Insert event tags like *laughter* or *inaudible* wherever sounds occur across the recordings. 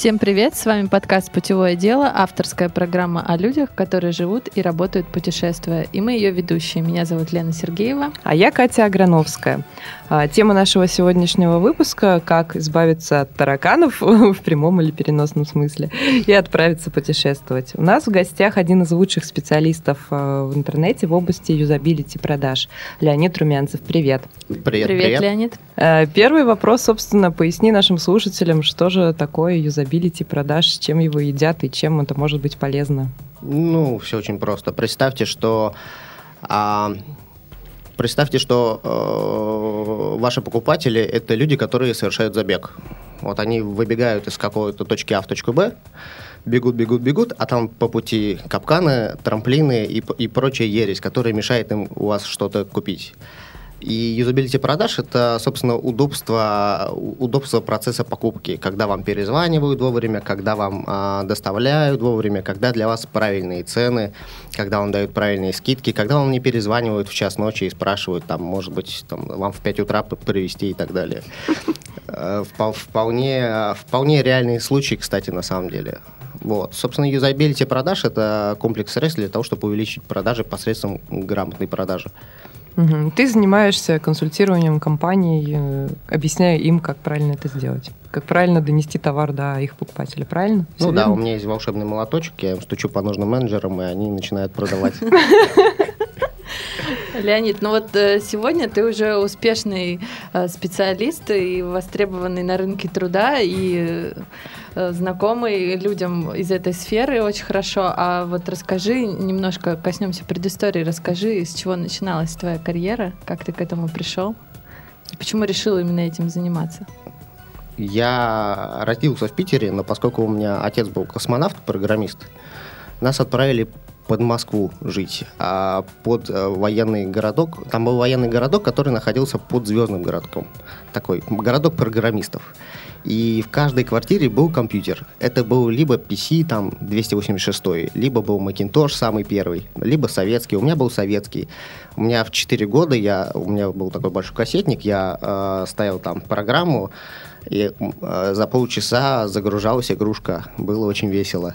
Всем привет, с вами подкаст «Путевое дело», авторская программа о людях, которые живут и работают путешествуя. И мы ее ведущие. Меня зовут Лена Сергеева. А я Катя Аграновская. А, тема нашего сегодняшнего выпуска – как избавиться от тараканов *laughs* в прямом или переносном смысле и отправиться путешествовать. У нас в гостях один из лучших специалистов а, в интернете в области юзабилити продаж. Леонид Румянцев, привет. Привет, привет, привет. Леонид. А, первый вопрос, собственно, поясни нашим слушателям, что же такое юзабилити юзабилити продаж, чем его едят и чем это может быть полезно? Ну, все очень просто. Представьте, что а, представьте, что э, ваши покупатели это люди, которые совершают забег. Вот они выбегают из какой-то точки А в точку Б, бегут, бегут, бегут, а там по пути капканы, трамплины и, и прочая ересь, которая мешает им у вас что-то купить. И юзабилити продаж – это, собственно, удобство, удобство процесса покупки, когда вам перезванивают вовремя, когда вам э, доставляют вовремя, когда для вас правильные цены, когда вам дают правильные скидки, когда вам не перезванивают в час ночи и спрашивают, там, может быть, там, вам в 5 утра привезти и так далее. Э, вполне, вполне реальные случаи, кстати, на самом деле. Вот. Собственно, юзабилити продаж – это комплекс средств для того, чтобы увеличить продажи посредством грамотной продажи. Угу. Ты занимаешься консультированием компаний, э, объясняя им, как правильно это сделать. Как правильно донести товар до их покупателя, правильно? Все ну верно? да, у меня есть волшебный молоточек, я им стучу по нужным менеджерам, и они начинают продавать. *laughs* Леонид, ну вот э, сегодня ты уже успешный э, специалист и востребованный на рынке труда, и Э, знакомый людям из этой сферы очень хорошо. А вот расскажи немножко, коснемся предыстории, расскажи, с чего начиналась твоя карьера, как ты к этому пришел, почему решил именно этим заниматься? Я родился в Питере, но поскольку у меня отец был космонавт, программист, нас отправили под Москву жить, а под э, военный городок. Там был военный городок, который находился под звездным городком. Такой городок программистов. И в каждой квартире был компьютер. Это был либо PC там 286, либо был Macintosh самый первый, либо советский. У меня был советский. У меня в 4 года я, у меня был такой большой кассетник, я э, ставил там программу, и э, за полчаса загружалась игрушка. Было очень весело.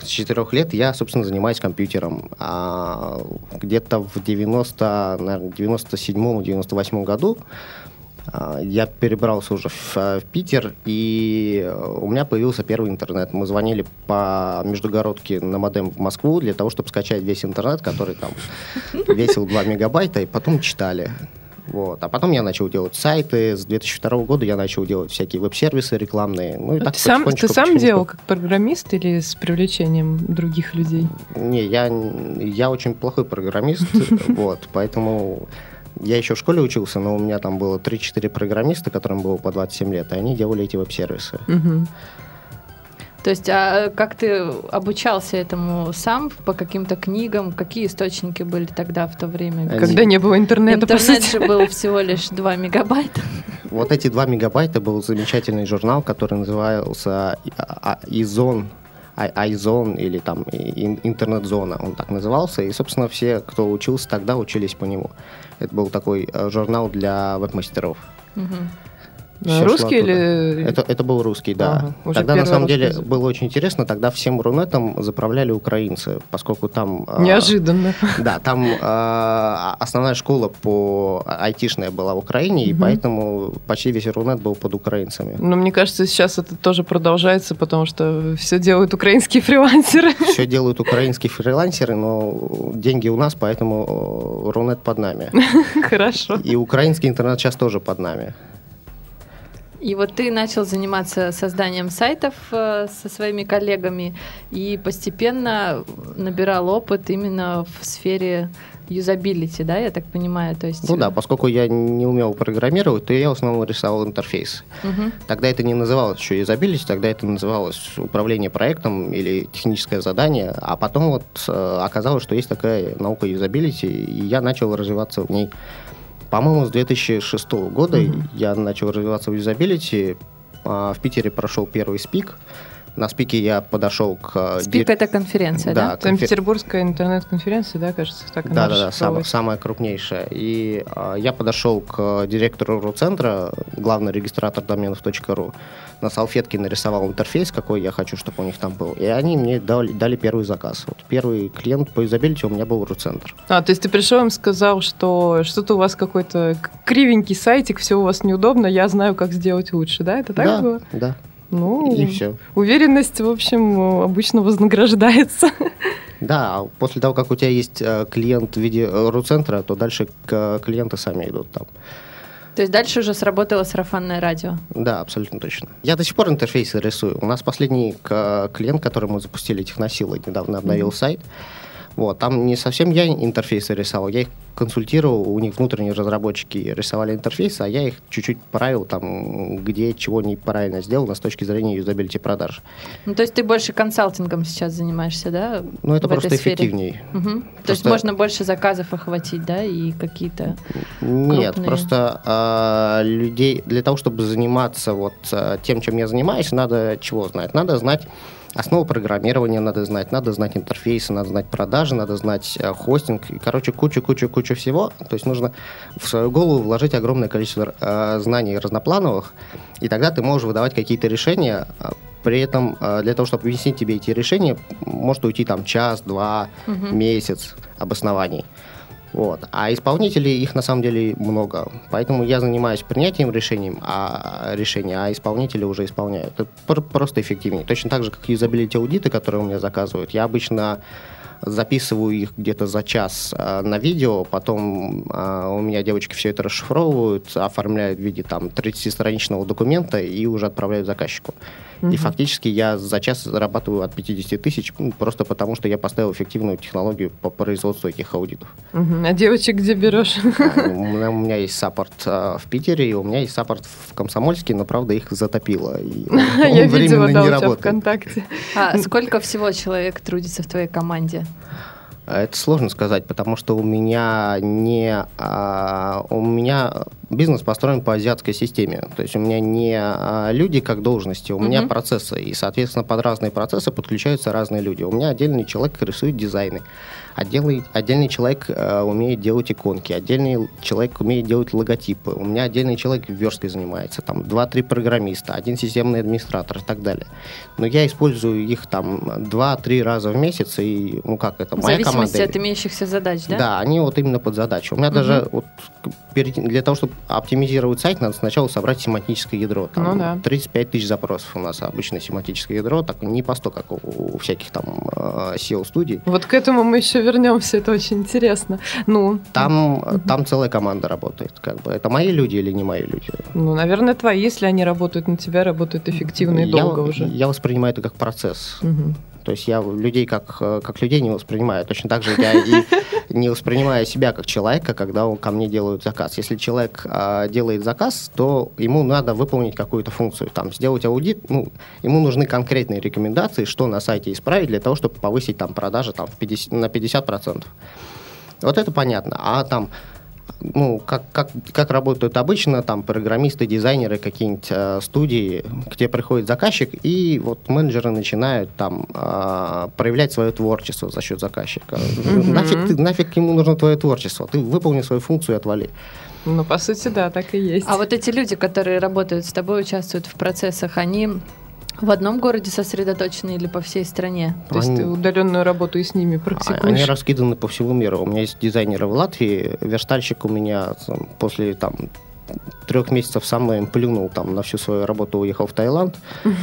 С четырех лет я, собственно, занимаюсь компьютером. А где-то в 90, наверное, 97-98 году я перебрался уже в, в Питер, и у меня появился первый интернет. Мы звонили по междугородке на модем в Москву для того, чтобы скачать весь интернет, который там *laughs* весил 2 мегабайта, и потом читали. Вот. А потом я начал делать сайты. С 2002 года я начал делать всякие веб-сервисы рекламные. Ну, и а так ты сам, ты сам делал как программист или с привлечением других людей? Не, я, я очень плохой программист, *laughs* вот, поэтому я еще в школе учился, но у меня там было 3-4 программиста, которым было по 27 лет, и они делали эти веб-сервисы. Угу. То есть, а как ты обучался этому сам по каким-то книгам? Какие источники были тогда в то время? Когда не было интернета. Интернет же был всего лишь 2 мегабайта. Вот эти 2 мегабайта был замечательный журнал, который назывался «Изон», iZone или там интернет-зона, он так назывался. И, собственно, все, кто учился тогда, учились по нему. Это был такой э, журнал для веб-мастеров.Угу. Все русский или... Это, это был русский, да. Ага, тогда, на самом деле, язык. было очень интересно. Тогда всем Рунетом заправляли украинцы, поскольку там... Э, Неожиданно. Э, да, там э, основная школа по айтишная была в Украине, угу. и поэтому почти весь Рунет был под украинцами. Но мне кажется, сейчас это тоже продолжается, потому что все делают украинские фрилансеры. Все делают украинские фрилансеры, но деньги у нас, поэтому Рунет под нами. *laughs* Хорошо. И украинский интернет сейчас тоже под нами. И вот ты начал заниматься созданием сайтов э, со своими коллегами и постепенно набирал опыт именно в сфере юзабилити, да, я так понимаю, то есть... Ну да, поскольку я не умел программировать, то я в основном рисовал интерфейс. Угу. Тогда это не называлось еще юзабилити, тогда это называлось управление проектом или техническое задание, а потом вот э, оказалось, что есть такая наука юзабилити, и я начал развиваться в ней По-моему, с 2006 года Мгм. я начал развиваться в юзабилити. А, В Питере прошел первый СПИК. На спике я подошел к... э, Спик это конференция, да? Да, конфер- Санкт-Петербургская интернет-конференция, да, кажется, так она Да, да, да, расшифровывается. самая, крупнейшая. И а, я подошел к директору РУ-центра, главный регистратор доменов .ру, на салфетке нарисовал интерфейс, какой я хочу, чтобы у них там был. И они мне дали, дали первый заказ. Вот первый клиент по юзабилити у меня был РУ-центр. А, то есть ты пришел им сказал, что что-то у вас какой-то кривенький сайтик, все у вас неудобно, я знаю, как сделать лучше, да? Это так да, было? да. Ну, И все. уверенность, в общем, обычно вознаграждается. Да, а после того, как у тебя есть э, клиент в виде э, РУ-центра, то дальше к- клиенты сами идут там. То есть дальше уже сработало сарафанное радио. Да, абсолютно точно. Я до сих пор интерфейсы рисую. У нас последний клиент, который мы запустили, Техносилы, недавно обновил сайт. Вот, там не совсем я интерфейсы рисовал, я их консультировал, у них внутренние разработчики рисовали интерфейсы, а я их чуть-чуть правил, там, где чего неправильно сделано с точки зрения юзабилити продаж. Ну, то есть ты больше консалтингом сейчас занимаешься, да? Ну, это в просто сфере? эффективней. Мгм. То есть Просто- можно больше заказов охватить, да, и какие-то... Нет, крупные. просто а, людей для того, чтобы заниматься вот а, тем, чем я занимаюсь, надо чего знать? Надо знать основу программирования, надо знать, надо знать интерфейсы, надо знать продажи, надо знать а, хостинг, и, короче, кучу-кучу-кучу всего. То есть нужно в свою голову вложить огромное количество а, знаний разноплановых, и тогда ты можешь выдавать какие-то решения. а, При этом для того, чтобы объяснить тебе эти решения, может уйти там час, два, Мгм. месяц обоснований. Вот. А исполнителей их на самом деле много. Поэтому я занимаюсь принятием решением, а, решения, а исполнители уже исполняют. Это пр- просто эффективнее. Точно так же, как юзабилити аудиты, которые у меня заказывают. Я обычно записываю их где-то за час а, на видео, потом а, у меня девочки все это расшифровывают, оформляют в виде там 30-страничного документа и уже отправляют заказчику. И фактически я за час зарабатываю от 50 тысяч, ну, просто потому что я поставил эффективную технологию по производству этих аудитов. А девочек где берешь? А, У меня, у меня есть саппорт а, в Питере, и у меня есть саппорт в Комсомольске, но, правда, их затопило. и *laughs* он Я видела, да, не у тебя работает. ВКонтакте. А сколько всего человек трудится в твоей команде? А Это сложно сказать, потому что у меня не а, у меня бизнес построен по азиатской системе. То есть у меня не а, люди как должности, у меня Мгм. процессы. И, соответственно, под разные процессы подключаются разные люди. У меня отдельный человек рисует дизайны. Отдельный, отдельный человек э, умеет делать иконки, отдельный человек умеет делать логотипы. У меня отдельный человек версткой занимается, там два-три программиста, один системный администратор и так далее. Но я использую их там два-три раза в месяц, и ну как это, В моя зависимости команда. от имеющихся задач, да? Да, они вот именно под задачу. У меня даже вот перед- для того, чтобы оптимизировать сайт, надо сначала собрать семантическое ядро. Там Ну да. 35 тысяч запросов у нас обычное семантическое ядро, так не по 100, как у, у всяких там э, SEO-студий. Вот к этому мы еще вернемся, это очень интересно. Ну, Там, там целая команда работает. Как бы. Это мои люди или не мои люди? ну, наверное, твои, если они работают на тебя, работают эффективно и я, долго уже. я воспринимаю это как процесс. Мгм. То есть я людей как, э, как людей не воспринимаю. Точно так же я и *laughs* не воспринимаю себя как человека, когда он ко мне делают заказ. Если человек а, делает заказ, то ему надо выполнить какую-то функцию. Там, сделать аудит, ну, ему нужны конкретные рекомендации, что на сайте исправить для того, чтобы повысить там, продажи там, в 50 на 50%. Вот это понятно. А там ну, как, как, как работают обычно там программисты, дизайнеры, какие-нибудь э, студии, где приходит заказчик, и вот менеджеры начинают там э, проявлять свое творчество за счет заказчика. Нафиг, ты, нафиг ему нужно твое творчество? Ты выполни свою функцию и отвали. Ну, по сути, да, так и есть. А вот эти люди, которые работают с тобой, участвуют в процессах, они в одном городе сосредоточены или по всей стране? То есть они- ты удаленную работу и с ними А, практикуешь? Они раскиданы по всему миру. У меня есть дизайнеры в Латвии, верстальщик у меня после там трех месяцев со мной плюнул там на всю свою работу, уехал в Таиланд. *laughs*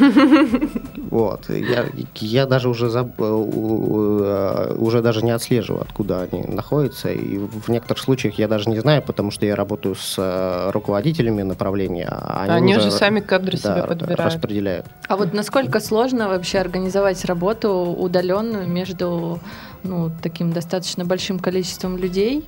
Вот. Я, я даже уже, заб- э, э, уже даже не отслеживаю, откуда они находятся. И в некоторых случаях я даже не знаю, потому что я работаю с э, руководителями направления. а Они уже сами кадры да, себе подбирают. распределяют. А вот насколько сложно вообще организовать работу удаленную между ну, таким достаточно большим количеством людей?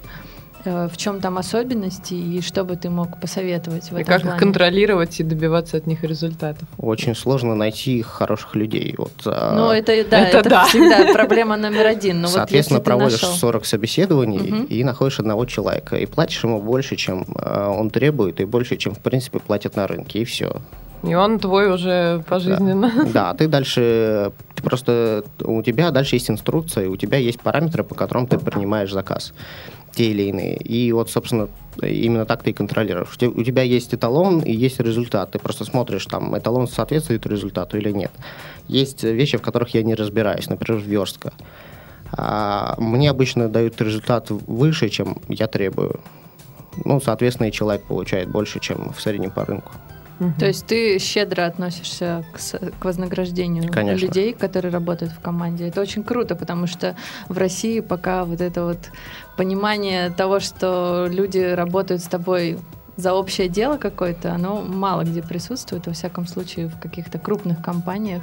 Э, в чем там особенности и что бы ты мог посоветовать в И этом как их плане? контролировать и добиваться от них результатов. Очень сложно найти хороших людей. Вот, а, Ну, это, да, Это это, да. всегда проблема номер один. Но Соответственно, вот проводишь нашел... 40 собеседований Мгм. и находишь одного человека. И платишь ему больше, чем э, он требует, и больше, чем, в принципе, платят на рынке. И все. И он твой уже пожизненно. Да, а ты дальше, ты просто, у тебя дальше есть инструкция, и у тебя есть параметры, по которым ты принимаешь заказ, те или иные. И вот, собственно, именно так ты и контролируешь. У те- У тебя есть эталон и есть результат. Ты просто смотришь, там, эталон соответствует результату или нет. Есть вещи, в которых я не разбираюсь, например, верстка. А, Мне обычно дают результат выше, чем я требую. Ну, соответственно, и человек получает больше, чем в среднем по рынку. Мгм. То есть ты щедро относишься к, к вознаграждению Конечно. людей, которые работают в команде. Это очень круто, потому что в России пока вот это вот понимание того, что люди работают с тобой за общее дело какое-то, оно мало где присутствует, во всяком случае, в каких-то крупных компаниях.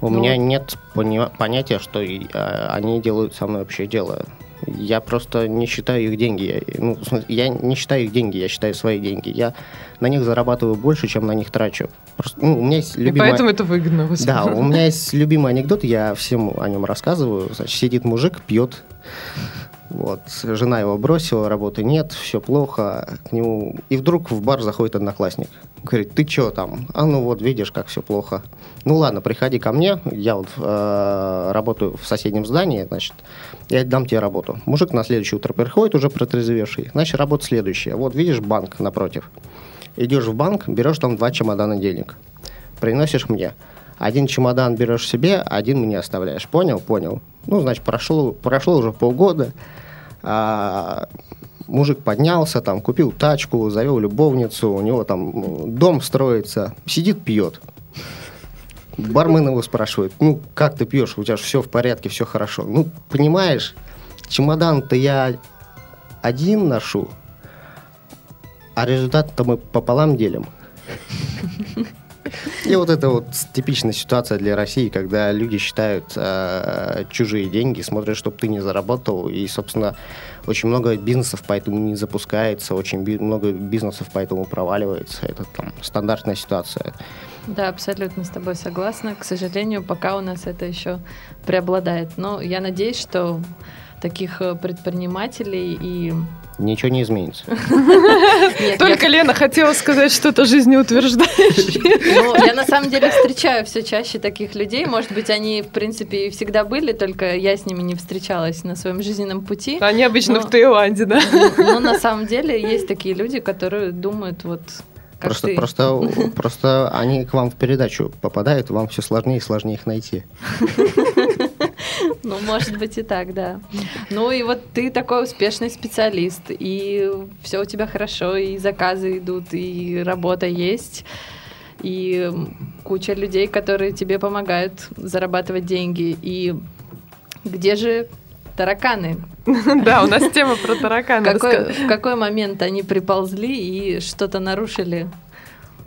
У Ну- меня нет пони- понятия, что э, они делают со мной общее дело. Я просто не считаю их деньги. Я, ну, я не считаю их деньги, я считаю свои деньги. Я на них зарабатываю больше, чем на них трачу. Просто, ну, у меня есть И любимая... поэтому это выгодно. Да, у меня есть любимый анекдот, я всем о нем рассказываю. Значит, сидит мужик, пьет. Вот, жена его бросила, работы нет, все плохо. К нему... И вдруг в бар заходит одноклассник. Говорит, ты что там? А ну вот, видишь, как все плохо. Ну ладно, приходи ко мне. Я вот э, работаю в соседнем здании, значит, я дам тебе работу. Мужик на следующее утро приходит, уже протрезвевший. Значит, работа следующая. Вот видишь банк напротив. Идешь в банк, берешь там два чемодана денег. Приносишь мне. Один чемодан берешь себе, один мне оставляешь. Понял? Понял. Ну, значит, прошло, прошло уже полгода. А, мужик поднялся, там, купил тачку, завел любовницу, у него там дом строится, сидит, пьет. Бармен его спрашивает, ну, как ты пьешь, у тебя же все в порядке, все хорошо. Ну, понимаешь, чемодан-то я один ношу, а результат-то мы пополам делим. И вот это вот типичная ситуация для России, когда люди считают э, чужие деньги, смотрят, чтобы ты не заработал, и, собственно, очень много бизнесов поэтому не запускается, очень би- много бизнесов поэтому проваливается. Это там стандартная ситуация. Да, абсолютно с тобой согласна. К сожалению, пока у нас это еще преобладает. Но я надеюсь, что таких э, предпринимателей и... Ничего не изменится. *laughs* Только Лена хотела сказать что-то жизнеутверждающее. Ну, я на самом деле встречаю все чаще таких людей. Может быть, они, в принципе, и всегда были, только я с ними не встречалась на своем жизненном пути. Они обычно Но- в Таиланде, да? *laughs* Но на самом деле есть такие люди, которые думают вот Просто, ты. просто, *laughs* просто они к вам в передачу попадают, вам все сложнее и сложнее их найти. Ну, может быть и так, да. Ну и вот ты такой успешный специалист, и все у тебя хорошо, и заказы идут, и работа есть, и куча людей, которые тебе помогают зарабатывать деньги. И где же тараканы? *laughs* Да, у нас тема про тараканы. В какой момент они приползли и что-то нарушили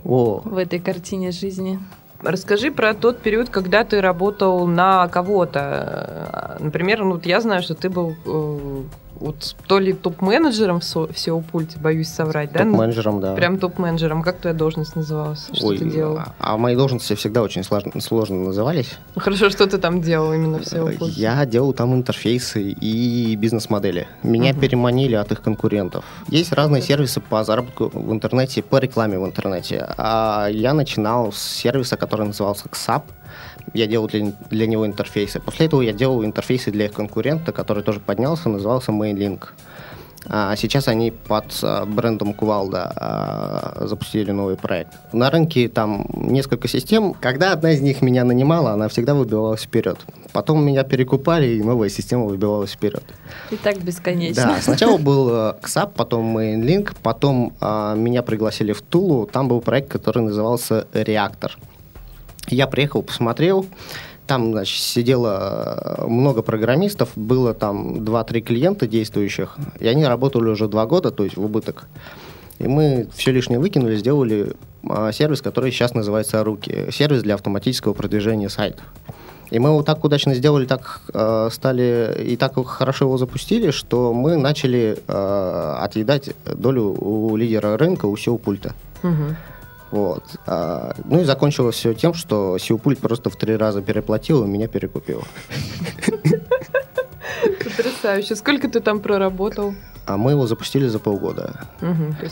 в этой картине жизни? Расскажи про тот период, когда ты работал на кого-то. Например, ну, вот я знаю, что ты был э, вот то ли топ-менеджером в со- в SEO пульте, боюсь соврать, да? Топ-менеджером, да. Прям топ-менеджером. Как твоя должность называлась? Что Ой, ты делал? а, а мои должности всегда очень сложно, сложно назывались. Хорошо, что ты там делал именно в SEO пульте? Я делал там интерфейсы и бизнес-модели. Меня Мгм. переманили от их конкурентов. Есть разные сервисы по заработку в интернете, по рекламе в интернете. А я начинал с сервиса, который назывался XAP. Я делал для, для него интерфейсы. После этого я делал интерфейсы для их конкурента, который тоже поднялся, назывался MainLink. А сейчас они под а, брендом Кувалда а, запустили новый проект. На рынке там несколько систем. Когда одна из них меня нанимала, она всегда выбивалась вперед. Потом меня перекупали, и новая система выбивалась вперед. И так бесконечно. Да, *laughs* сначала был XAP, потом MainLink, потом а, меня пригласили в Тулу. Там был проект, который назывался Реактор. Я приехал, посмотрел. Там, значит, сидело э, много программистов, было там 2-3 клиента действующих, и они работали уже 2 года, то есть в убыток. И мы все лишнее выкинули, сделали а, сервис, который сейчас называется «Руки». Сервис для автоматического продвижения сайтов. И мы его так удачно сделали, так э, стали и так хорошо его запустили, что мы начали э, отъедать долю у лидера рынка, у SEO пульта. Вот. А, ну и закончилось все тем, что SEO пульт просто в три раза переплатил и меня перекупил. Потрясающе. Сколько ты там проработал? А мы его запустили за полгода. Пол-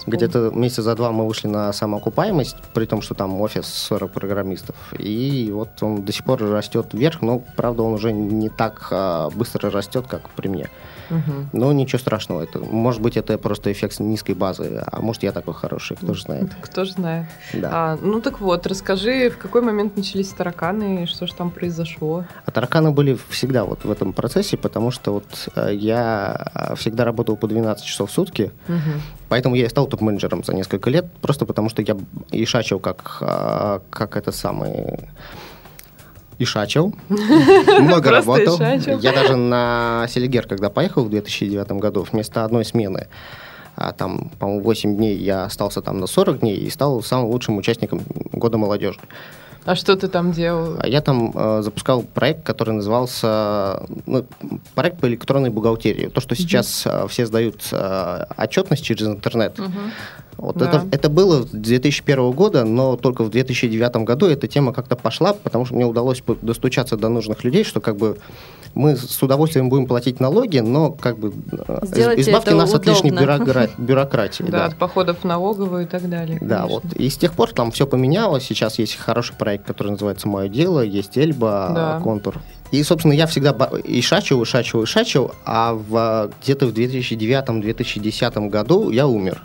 Где-то месяца за два мы вышли на самоокупаемость, при том, что там офис 40 программистов. И вот он до сих пор растет вверх, но, правда, он уже не так а, быстро растет, как при мне. Но ничего страшного. Это, может быть, это просто эффект низкой базы, а может, я такой хороший, кто же знает. *laughs* Кто же знает. Да. А, ну так вот, расскажи, в какой момент начались тараканы и что же там произошло? А тараканы были всегда вот в этом процессе, потому что вот э, я э, всегда работал по 12 часов в сутки, Мгм. поэтому я и стал топ-менеджером за несколько лет, просто потому что я ишачил как, э, как это самый... Ишачил. *laughs* Много работал. Я даже на Селигер, когда поехал в 2009 году, вместо одной смены, а там, по-моему, 8 дней я остался там на 40 дней и стал самым лучшим участником года молодежи. А что ты там делал? А Я там э, запускал проект, который назывался ну, проект по электронной бухгалтерии. То, что сейчас э, все сдают э, отчетность через интернет. Мгм. Вот Да. это, это было с 2001 года, но только в 2009 году эта тема как-то пошла, потому что мне удалось достучаться до нужных людей, что как бы мы с удовольствием будем платить налоги, но как бы Сделайте избавьте нас от лишней удобно. бюрокра- *laughs* бюрократии. Да, да. от походов в налоговую и так далее. Да, конечно. вот. И с тех пор там все поменялось. Сейчас есть хороший проект, который называется «Мое дело», есть Эльба, Да. Контур. И, собственно, я всегда и шачил, и шачил, и шачил, а в, где-то в 2009-2010 году я умер.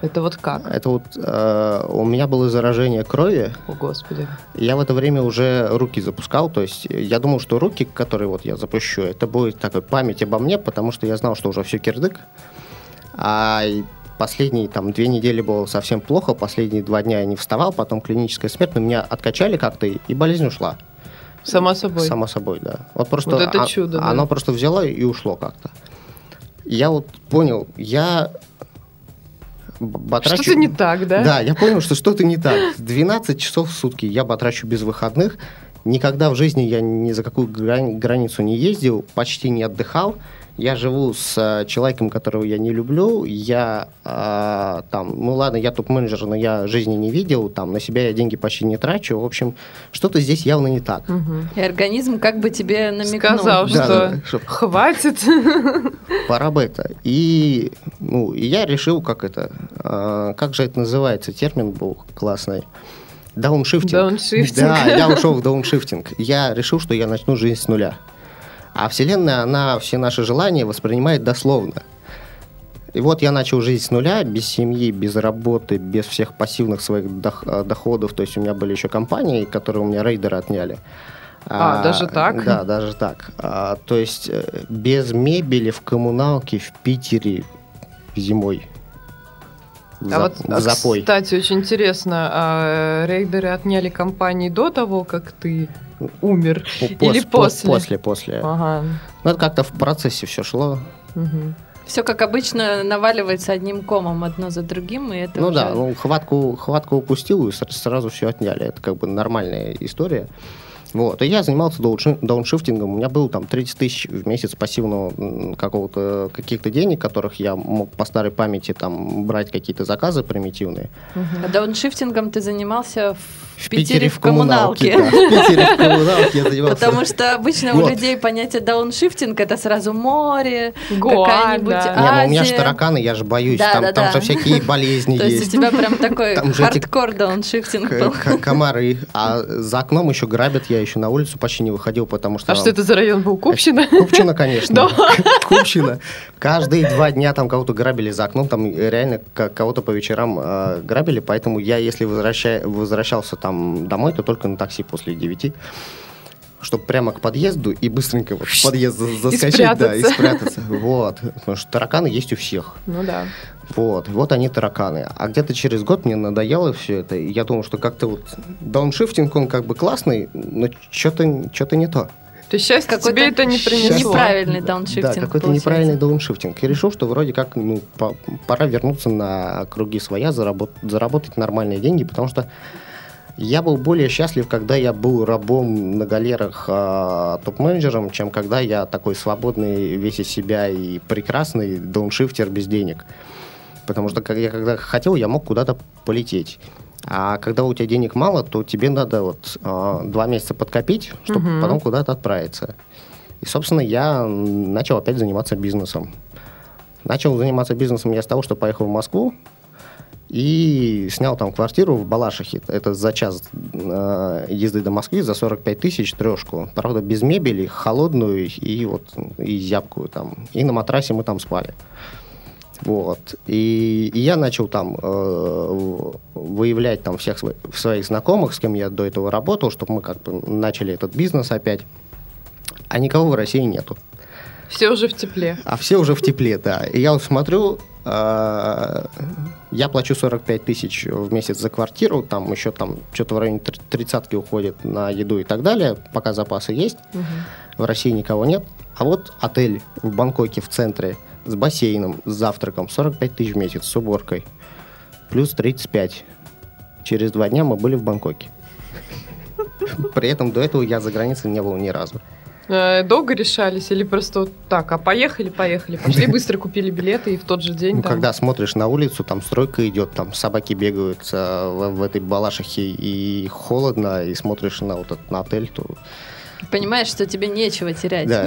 Это вот как? Это вот э, у меня было заражение крови, О, Господи. я в это время уже руки запускал, то есть я думал, что руки, которые вот я запущу, это будет такой память обо мне, потому что я знал, что уже все кирдык. А последние там две недели было совсем плохо, последние два дня я не вставал, потом клиническая смерть, но меня откачали как-то, и болезнь ушла. Само собой. Само собой, да. Вот просто Вот это а- чудо, да. Оно просто взяло и ушло как-то. Я вот понял, я потрачу- Что-то не так, да? Да, я понял, что что-то не так. 12 часов в сутки я потрачу без выходных. Никогда в жизни я ни за какую грани- границу не ездил, почти не отдыхал. Я живу с э, человеком, которого я не люблю. Я э, там, ну ладно, я топ-менеджер, но я жизни не видел. Там на себя я деньги почти не трачу. В общем, что-то здесь явно не так. Мгм. И организм как бы тебе намекнул. Сказал, Да, что да, хватит. *laughs* Пора бы это. И, ну, и я решил, как это, э, как же это называется, термин был классный. Дауншифтинг. Дауншифтинг. Да, я *laughs* ушел в дауншифтинг. Я решил, что я начну жизнь с нуля. А Вселенная, она все наши желания воспринимает дословно. И вот я начал жизнь с нуля, без семьи, без работы, без всех пассивных своих э, доходов. То есть у меня были еще компании, которые у меня рейдеры отняли. А, даже так? Да, даже так. А, то есть э, без мебели в коммуналке в Питере зимой. В, А вот, в запой. кстати, очень интересно, а рейдеры отняли компании до того, как ты умер? По- Или пос- пос- после? После, после. Ага. Ну, это как-то в процессе все шло. Мгм. Все как обычно наваливается одним комом одно за другим, и это ну уже- да, ну хватку, хватку упустил и сразу все отняли. Это как бы нормальная история. Вот. И я занимался даунши- дауншифтингом. У меня было там 30 тысяч в месяц пассивного какого-то, каких-то денег, которых я мог по старой памяти там брать какие-то заказы примитивные. А дауншифтингом ты занимался в, В Питере, в коммуналке. да, в Питере в коммуналке я занимался. Потому что обычно у людей понятие дауншифтинг это сразу море, какая-нибудь. Не, ну у меня же Азия. тараканы, я же боюсь. Там, же всякие болезни То есть у есть. тебя прям такой хардкор дауншифтинг был. комары. А за окном еще грабят, я еще на улицу почти не выходил, потому что... А что это за район был? Купчино? Купчино, конечно. Да. *laughs* Купчино. Каждые два дня там кого-то грабили за окном, там реально к- кого-то по вечерам э, грабили, поэтому я, если возвраща- возвращался там домой, то только на такси после девяти, чтобы прямо к подъезду и быстренько вот в подъезд за- *laughs* заскочить, да, и спрятаться. спрятаться. Вот. Потому что тараканы есть у всех. Ну да. Вот, вот они тараканы. А где-то через год мне надоело все это, и я думал, что как-то вот дауншифтинг, он как бы классный, но что-то что не то. То есть счастье Какой-то тебе это не принесло? Неправильный дауншифтинг да, какой-то получается. неправильный дауншифтинг. И решил, что вроде как ну, по- пора вернуться на круги своя, заработ- заработать нормальные деньги, потому что Я был более счастлив, когда я был рабом на галерах э, топ-менеджером, чем когда я такой свободный, весь из себя и прекрасный дауншифтер без денег. Потому что я когда хотел, я мог куда-то полететь. А когда у тебя денег мало, то тебе надо вот э, два месяца подкопить, чтобы Мгм. потом куда-то отправиться. И, собственно, я начал опять заниматься бизнесом. Начал заниматься бизнесом я с того, что поехал в Москву и снял там квартиру в Балашихе. Это за час э, езды до Москвы за 45 тысяч трешку. Правда, без мебели, холодную и вот и зябкую там. И на матрасе мы там спали. Вот. И, и я начал там э, выявлять там всех сво- своих знакомых, с кем я до этого работал, чтобы мы как бы начали этот бизнес опять. А никого в России нету. Все уже в тепле. А все уже в тепле, да. И я вот смотрю, я плачу 45 тысяч в месяц за квартиру, там еще там что-то в районе тр- тридцатки уходит на еду и так далее, пока запасы есть. В России никого нет. А вот отель в Бангкоке в центре с бассейном, с завтраком, 45 тысяч в месяц с уборкой. Плюс 35. Через два дня мы были в Бангкоке. При этом до этого я за границей не был ни разу. Э, Долго решались или просто вот так, а поехали, поехали, пошли *laughs* быстро купили билеты и в тот же день Ну, там... когда смотришь на улицу, там стройка идет, там собаки бегают э, в, в этой балашихе и холодно, и смотришь на вот этот на отель, то Понимаешь, что тебе нечего терять. да,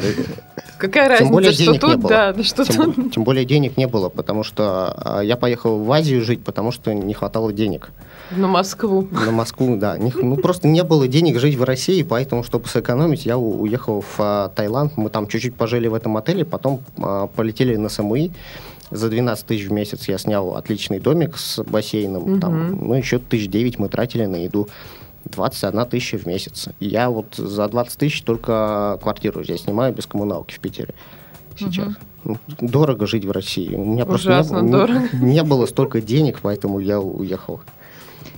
Какая разница, более что тут, да, да, что тем, тут. тем более денег не было, потому что э, я поехал в Азию жить, потому что не хватало денег. На Москву. На Москву, да. Не- ну, просто не было денег жить в России, поэтому, чтобы сэкономить, я у- уехал в а, Таиланд. Мы там чуть-чуть пожили в этом отеле, потом а, полетели на Самуи. За 12 тысяч в месяц я снял отличный домик с бассейном. Там, ну, еще тысяч девять мы тратили на еду. 21 тысяча в месяц. Я вот за 20 тысяч только квартиру здесь снимаю без коммуналки в Питере сейчас. Ну, Дорого жить в России. У меня просто не Ужасно было- не- дорого. не было столько денег, поэтому я уехал.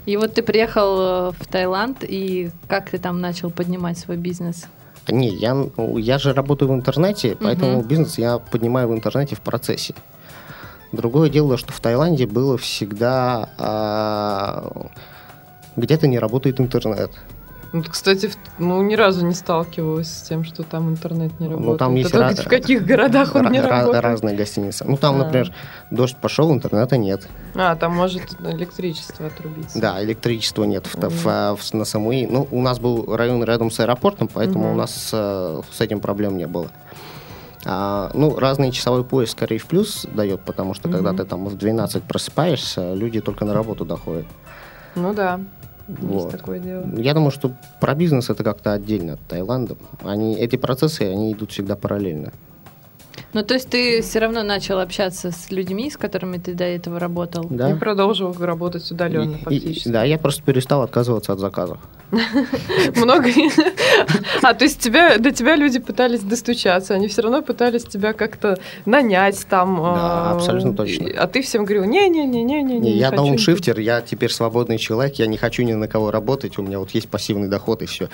И вот ты приехал э, в Таиланд, и как ты там начал поднимать свой бизнес? Не, я, ну, я же работаю в интернете, поэтому Мгм. бизнес я поднимаю в интернете в процессе. Другое дело, что в Таиланде было всегда а, где-то не работает интернет. Вот, кстати, в- ну, ни разу не сталкивалась с тем, что там интернет не Ну, работает. там есть Это ра- в каких городах он не Ра- ра- работает? разные гостиницы. Ну, там, А. например, дождь пошел, интернета нет. А, там может электричество отрубиться. Да, электричества нет в, Мгм. в- а, в- на Самуи. Ну, у нас был район рядом с аэропортом, поэтому Мгм. у нас э, с этим проблем не было. А, ну, разный часовой пояс скорее в плюс дает, потому что когда Мгм. ты там в 12 просыпаешься, люди только на работу доходят. Ну да, Вот. есть такое дело. Я думаю, что про бизнес это как-то отдельно от Таиланда. Они, эти процессы, они идут всегда параллельно. Ну, то есть ты все равно начал общаться с людьми, с которыми ты до этого работал? Да. И продолжил работать удаленно И- и- фактически. да, я просто перестал отказываться от заказов. *laughs* Много. *laughs* А, то есть тебя, до тебя люди пытались достучаться, они все равно пытались тебя как-то нанять там. Да, а, абсолютно точно. А ты всем говорил, не-не-не-не-не. Не, я хочу». дауншифтер, я теперь свободный человек, я не хочу ни на кого работать, у меня вот есть пассивный доход и все.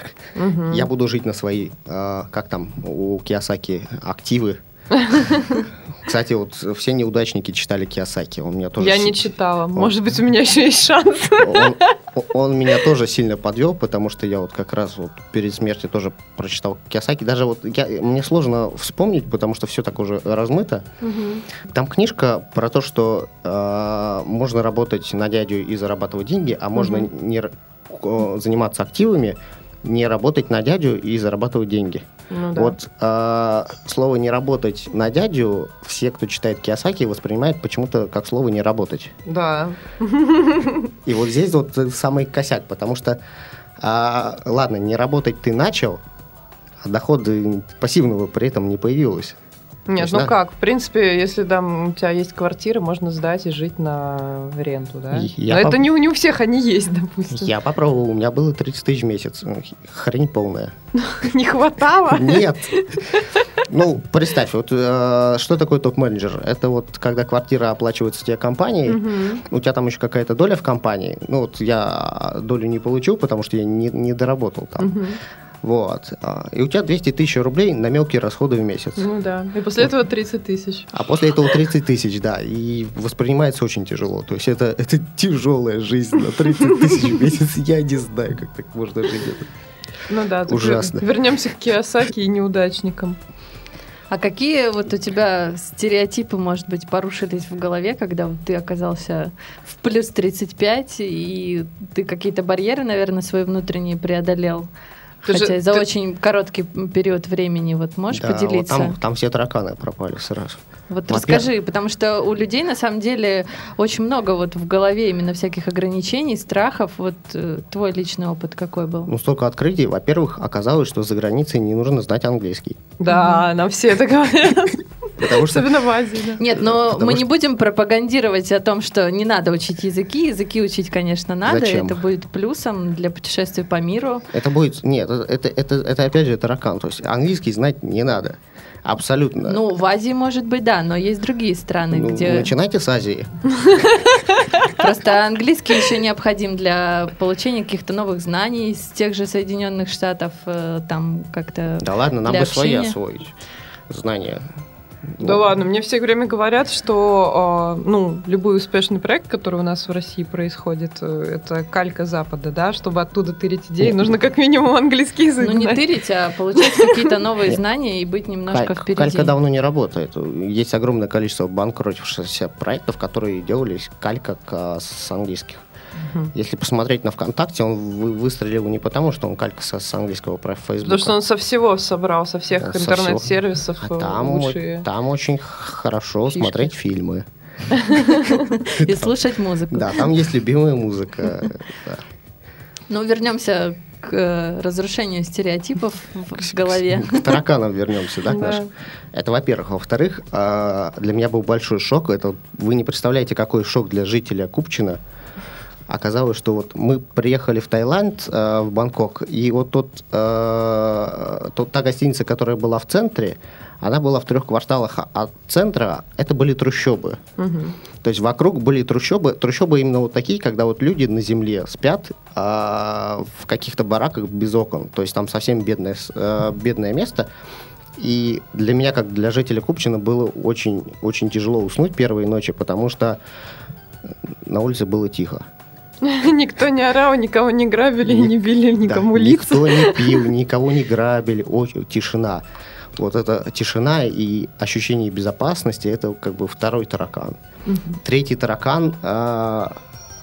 Я буду жить на свои, а, как там у Киосаки, активы. *laughs* Кстати, вот все неудачники читали Киосаки, он меня тоже... Я си- не читала. Может быть, у меня еще есть шанс. Он, он меня тоже сильно подвел, потому что я вот как раз вот перед смертью тоже прочитал Киосаки. Даже вот я, мне сложно вспомнить, потому что все так уже размыто. Там книжка про то, что э, можно работать на дядю и зарабатывать деньги, а можно Мгм. не заниматься активами, не работать на дядю и зарабатывать деньги. Ну да. Вот э, слово не работать на дядю все, кто читает Киосаки, воспринимают почему-то как слово не работать. Да. И вот здесь вот самый косяк, потому что, а, ладно, не работать ты начал, а дохода пассивного при этом не появилось. Нет, есть, ну да. как, в принципе, если там у тебя есть квартира, можно сдать и жить на ренту, да? Я Но поп- это не, у- не у всех они есть, *laughs* допустим. Я попробовал, у меня было 30 тысяч в месяц. Хрень полная. *laughs* Не хватало? Нет. *laughs* Ну, представь, вот э, что такое топ-менеджер? Это вот когда квартира оплачивается тебе компанией, у тебя там еще какая-то доля в компании. Ну, вот я долю не получил, потому что я не, не доработал там. Вот. А, И у тебя 200 тысяч рублей на мелкие расходы в месяц. Ну да. И после этого 30 тысяч. А после этого 30 тысяч, да. И воспринимается очень тяжело. То есть это, это тяжелая жизнь на 30 тысяч в месяц. Я не знаю, как так можно жить. Ну да. Ужасно. Вернемся к Киосаки и неудачникам. А какие вот у тебя стереотипы, может быть, порушились в голове, когда вот ты оказался в плюс 35, и ты какие-то барьеры, наверное, свои внутренние преодолел? Ты же- Хотя за ты- очень короткий период времени, вот можешь Да, вот поделиться? там, там все тараканы пропали сразу. Вот Во-первых- расскажи, потому что у людей на самом деле очень много вот в голове именно всяких ограничений, страхов. Вот э, твой личный опыт какой был? Ну, столько открытий. Во-первых, оказалось, что за границей не нужно знать английский. Да, нам все это говорят. Потому что Особенно в Азии, да. Нет, но Потому мы что- не будем пропагандировать о том, что не надо учить языки. Языки учить, конечно, надо. Зачем? Это будет плюсом для путешествий по миру. это будет... Нет, это, это, это опять же таракан. То есть английский знать не надо. Абсолютно. Ну, в Азии, может быть, да, но есть другие страны, Ну, где Начинайте с Азии. *laughs* просто английский еще необходим для получения каких-то новых знаний из тех же Соединенных Штатов, э, там как-то. Да ладно, нам бы свои освоить знания. Да ладно, мне все время говорят, что э, ну, любой успешный проект, который у нас в России происходит, э, это калька Запада, да, чтобы оттуда тырить идеи, нужно как минимум английский язык Ну, не тырить, а получать какие-то новые знания и быть немножко впереди. калька давно не работает. Есть огромное количество банкротившихся проектов, которые делались калька к- с английских. Мгм. Если посмотреть на ВКонтакте, он вы- выстрелил не потому, что он калька со- с английского про Фейсбука. Потому что он со всего собрал, со всех Да, со интернет-сервисов А там, лучшие. там очень хорошо фишки. смотреть фильмы. *laughs* И слушать музыку. Да, там есть любимая музыка. Ну, вернемся к э, разрушению стереотипов в голове. К тараканам вернемся, да, к нашим? Это, во-первых. Во-вторых, а, для меня был большой шок. Это вы не представляете, какой шок для жителя Купчино. Оказалось, что вот мы приехали в Таиланд, э, в Бангкок, и вот тот, э, тот, та гостиница, которая была в центре, она была в трех кварталах от центра, это были трущобы. Мгм. То есть вокруг были трущобы. Трущобы именно вот такие, когда вот люди на земле спят а, в каких-то бараках без окон. То есть там совсем бедное, э, бедное место. И для меня, как для жителя Купчино, было очень, очень тяжело уснуть первые ночи, потому что на улице было тихо. *laughs* Никто не орал, никого не грабили, и не били никому Да, лица. Никто не *laughs* пил, никого не грабили. Очень, тишина. Вот эта тишина и ощущение безопасности, это как бы второй таракан. Третий таракан, а,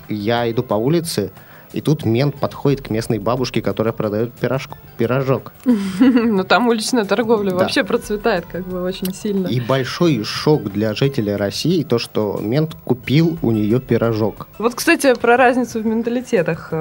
я иду по улице, и тут мент подходит к местной бабушке, которая продает пирожку, пирожок. *laughs* Но там уличная торговля Да. вообще процветает как бы очень сильно. И большой шок для жителя России, то, что мент купил у нее пирожок. Вот, кстати, про разницу в менталитетах.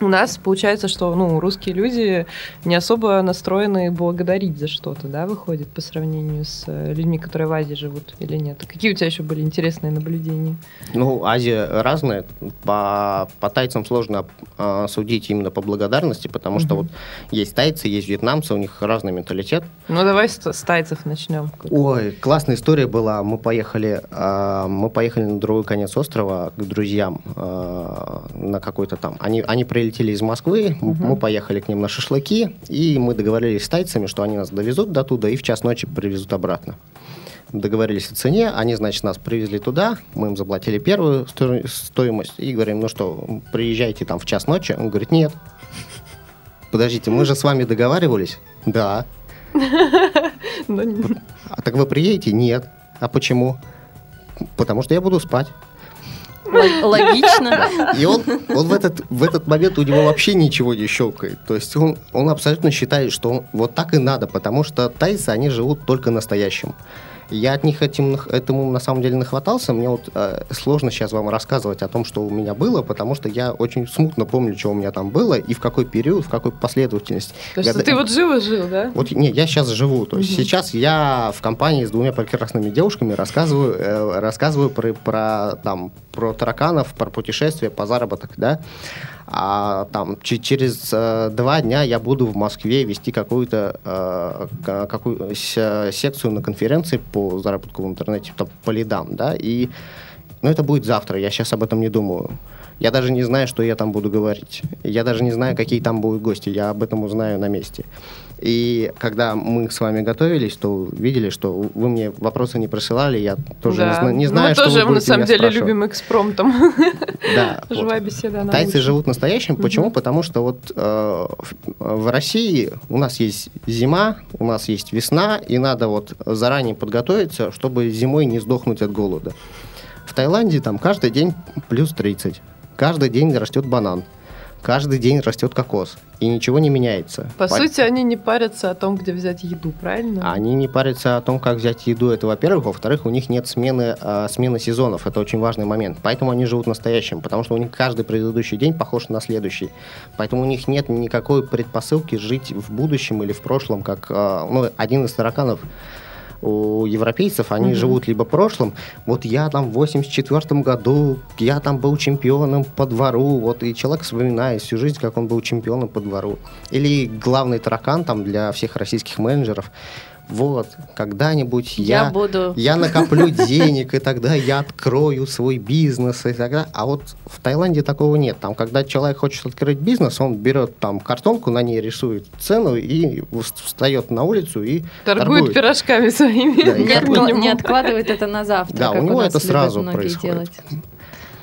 У нас получается, что ну, русские люди не особо настроены благодарить за что-то, да, выходит по сравнению с э, людьми, которые в Азии живут или нет. Какие у тебя еще были интересные наблюдения? Ну, Азия разная. По, по тайцам сложно а, судить именно по благодарности, потому что Мгм. вот есть тайцы, есть вьетнамцы, у них разный менталитет. Ну, давай с, с тайцев начнем. Ой, классная история была. Мы поехали, а, мы поехали на другой конец острова к друзьям а, на какой-то там. Они, они прилетели из Москвы, Мгм. мы поехали к ним на шашлыки, и мы договорились с тайцами, что они нас довезут до туда и в час ночи привезут обратно. Договорились о цене, они, значит, нас привезли туда, мы им заплатили первую сто- стоимость и говорим, ну что, приезжайте там в час ночи. Он говорит, нет. Подождите, мы же с вами договаривались? Да. *laughs* Ну, А так вы приедете? Нет. А почему? Потому что я буду спать. Лог- Логично. И он, он в, этот, в этот момент у него вообще ничего не щелкает. То есть он, он абсолютно считает, что вот так и надо, потому что тайцы, они живут только настоящим. Я от них этим, этому на самом деле нахватался. Мне вот э, сложно сейчас вам рассказывать о том, что у меня было, потому что я очень смутно помню, что у меня там было и в какой период, в какой последовательности. То есть Когда- ты вот жил и жил, да? Вот не, я сейчас живу. То есть Мгм. сейчас я в компании с двумя прекрасными девушками рассказываю, э, рассказываю про, про, там, про тараканов, про путешествия, по заработок, да. А там че- через э, два дня я буду в Москве вести какую-то э, ка- какую, секцию на конференции по заработку в интернете, там, по лидам, да. И ну, это будет завтра, я сейчас об этом не думаю. Я даже не знаю, что я там буду говорить. Я даже не знаю, какие там будут гости. Я об этом узнаю на месте. И когда мы с вами готовились, то видели, что вы мне вопросы не присылали, я тоже Да. не, не знаю, Мы что тоже, вы на будете самом меня деле, спрашивать. любим экспромтом. *laughs* Да, *laughs* вот. Живая беседа, Тайцы лучше. живут настоящим. Почему? Потому что вот э, в, в России у нас есть зима, у нас есть весна, и надо вот заранее подготовиться, чтобы зимой не сдохнуть от голода. В Таиланде там каждый день плюс 30. Каждый день растет банан. Каждый день растет кокос. И ничего не меняется. По По- сути, они не парятся о том, где взять еду, правильно? Они не парятся о том, как взять еду, это во-первых. Во-вторых, у них нет смены, а, смены сезонов. Это очень важный момент. Поэтому они живут настоящим. Потому что у них каждый предыдущий день похож на следующий. Поэтому у них нет никакой предпосылки жить в будущем или в прошлом, как а, ну, один из тараканов у европейцев, они Мгм. живут либо прошлым, вот я там в 84 году, я там был чемпионом по двору, вот и человек вспоминает всю жизнь, как он был чемпионом по двору. Или главный таракан там для всех российских менеджеров, вот, когда-нибудь Я, я, буду... я накоплю денег, и тогда я открою свой бизнес, и тогда... А вот в Таиланде такого нет. Там, когда человек хочет открыть бизнес, он берет там картонку, на ней рисует цену и встает на улицу и Торгуют пирожками своими. Да, Не, торгует. не откладывает это на завтра. Да, у него это сразу происходит. делать.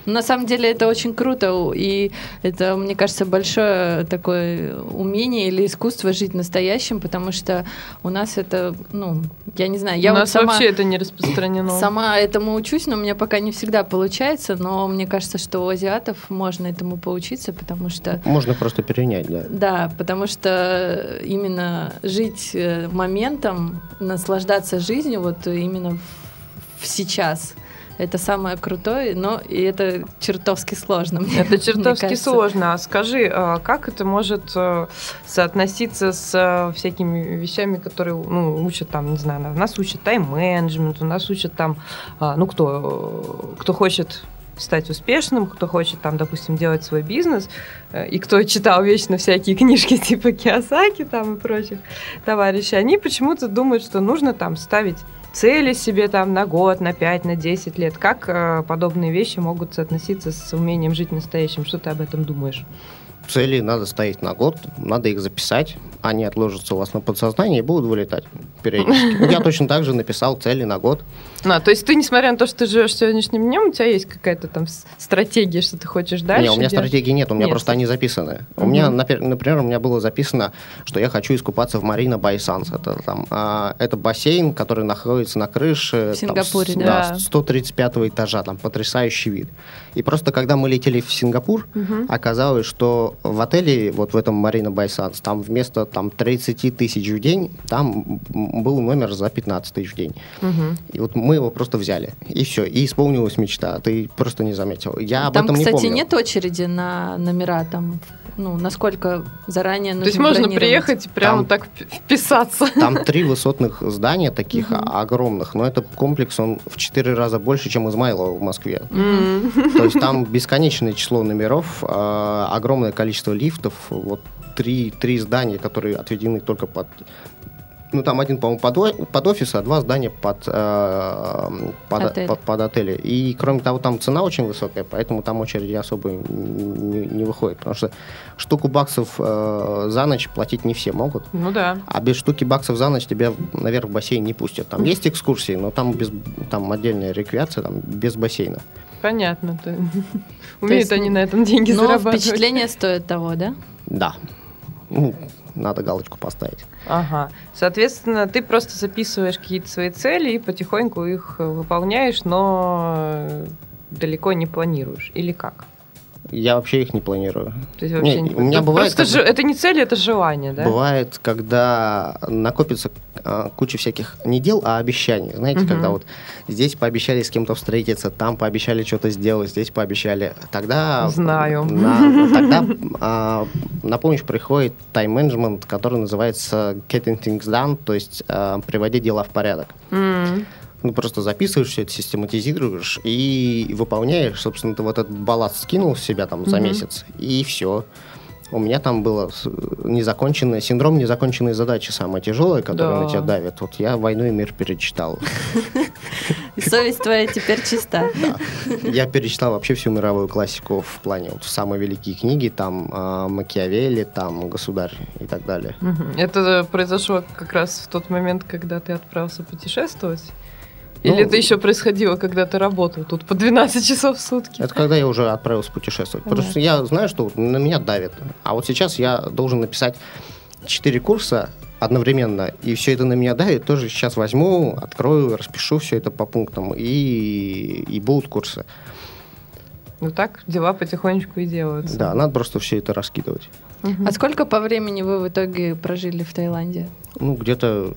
На самом деле это очень круто, и это, мне кажется, большое такое умение или искусство жить настоящим, потому что у нас это, ну, я не знаю, я У вот нас сама, вообще это не распространено. *clears throat* сама этому учусь, но у меня пока не всегда получается, но мне кажется, что у азиатов можно этому поучиться, потому что Можно просто перенять, да. да, потому что именно жить э, моментом, наслаждаться жизнью вот именно в сейчас. Это самое крутое, но и это чертовски сложно. мне- Это *laughs* мне чертовски кажется. сложно. А скажи, а как это может э, соотноситься с э, всякими вещами, которые ну, учат там, не знаю, нас учат тайм-менеджменту, нас учат там, а, ну кто, э, кто хочет стать успешным, кто хочет там, допустим, делать свой бизнес, и кто читал вечно всякие *laughs* книжки типа Киосаки там и прочих товарищей, они почему-то думают, что нужно там ставить цели себе там на год, на 5, на 10 лет. Как э, подобные вещи могут соотноситься с умением жить настоящим? Что ты об этом думаешь? Цели надо ставить на год, надо их записать, они отложатся у вас на подсознании и будут вылетать периодически. Я точно так же написал цели на год. А, то есть ты, несмотря на то, что ты живешь сегодняшним днем, у тебя есть какая-то там стратегия, что ты хочешь дальше Не, у меня делать? стратегии нет, у меня Нет. просто они записаны. У Мгм. меня, например, у меня было записано, что я хочу искупаться в Марина Байсанс. Это, там, а, это бассейн, который находится на крыше. В Сингапуре, там, да. с 135 этажа, там потрясающий вид. И просто когда мы летели в Сингапур, Мгм. оказалось, что в отеле, вот в этом Марина Байсанс, там вместо там, 30 тысяч в день, там был номер за 15 тысяч в день. Мгм. И вот мы его просто взяли. И все. И исполнилась мечта. Ты просто не заметил. Я об Там, этом не кстати, помню. нет очереди на номера там, ну, насколько заранее нужно То есть можно приехать и прямо Там- так вп- вписаться. Там три высотных здания таких огромных, но это комплекс, он в четыре раза больше, чем Измайлова в Москве. То есть там бесконечное число номеров, а, огромное количество лифтов, вот три, три здания, которые отведены только под... Ну, там один, по-моему, под, под офис, а два здания под, э, под, Отель. под, под отели. И, кроме того, там цена очень высокая, поэтому там очереди особо не, не выходит. Потому что штуку баксов э, за ночь платить не все могут. Ну да. А без штуки баксов за ночь тебя наверх в бассейн не пустят. Там есть экскурсии, но там, без, там отдельная рекреация, там без бассейна. Понятно. то- Умеют есть, они на этом деньги Но зарабатывать. впечатление стоит того, да? Да. Ну, надо галочку поставить. Ага. Соответственно, ты просто записываешь какие-то свои цели и потихоньку их выполняешь, но далеко не планируешь. Или как? Я вообще их не планирую. То есть вообще Не, не- у меня Ну, бывает, Просто как- же- это не цель, это желание, да? Бывает, когда накопится а, куча всяких не дел, а обещаний. Знаете, Мгм. когда вот здесь пообещали с кем-то встретиться, там пообещали что-то сделать, здесь пообещали. Тогда... Знаю. на- тогда а, на помощь приходит тайм-менеджмент, который называется getting things done, то есть а, приводить дела в порядок. М. Ну, просто записываешь все это, систематизируешь и выполняешь. Собственно, ты вот этот балласт скинул с себя там за Мгм. месяц, и все. У меня там было с- незаконченное, синдром незаконченной задачи самое тяжелое, которое Да. на тебя давит. Вот я «Войну и мир» перечитал. *laughs* Совесть твоя теперь чиста. Я перечитал вообще всю мировую классику в плане вот самые великие книги, там а, Макиавелли, там Государь и так далее. Это произошло как раз в тот момент, когда ты отправился путешествовать? Ну, Или это еще происходило, когда ты работал тут по 12 часов в сутки? Это когда я уже отправился путешествовать. Потому что я знаю, что на меня давит. А вот сейчас я должен написать 4 курса одновременно, и все это на меня давит, тоже сейчас возьму, открою, распишу все это по пунктам, и, и будут курсы. Ну так, дела потихонечку и делаются. Да, надо просто все это раскидывать. Мгм. А сколько по времени вы в итоге прожили в Таиланде? Ну, где-то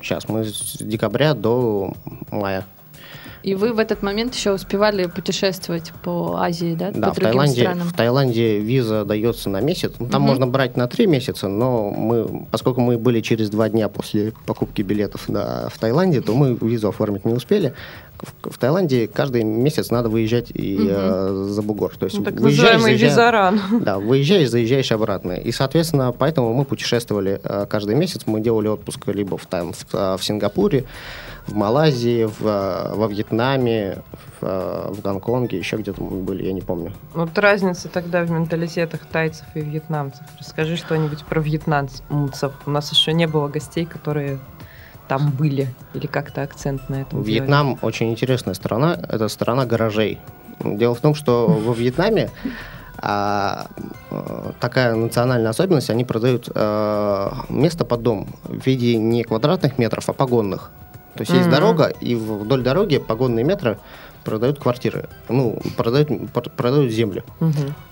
сейчас мы с декабря до мая. И вы в этот момент еще успевали путешествовать по Азии, да? Да, по в другим Таиланде, странам? в Таиланде виза дается на месяц. Ну, Там Мгм. можно брать на три месяца, но мы, поскольку мы были через два дня после покупки билетов да, в Таиланде, то мы визу оформить не успели. В, в Таиланде каждый месяц надо выезжать и Мгм. э, за бугор. То есть Ну, так выезжаешь, называемый визаран. *laughs* Да, выезжаешь, заезжаешь обратно. И, соответственно, поэтому мы путешествовали э, каждый месяц. Мы делали отпуск либо в, там, в, э, в Сингапуре, в Малайзии, в, э, во Вьетнаме, в, э, в Гонконге, еще где-то мы были, я не помню. Вот разница тогда в менталитетах тайцев и вьетнамцев. Расскажи что-нибудь про вьетнамцев. У нас еще не было гостей, которые там были. Или как-то акцент на этом делали. Вьетнам очень интересная страна. Это страна гаражей. Дело в том, что во Вьетнаме а, э, такая национальная особенность, они продают э, место под дом в виде не квадратных метров, а погонных. То есть есть дорога, и вдоль дороги погонные метры продают квартиры. Ну, продают, пр- продают землю.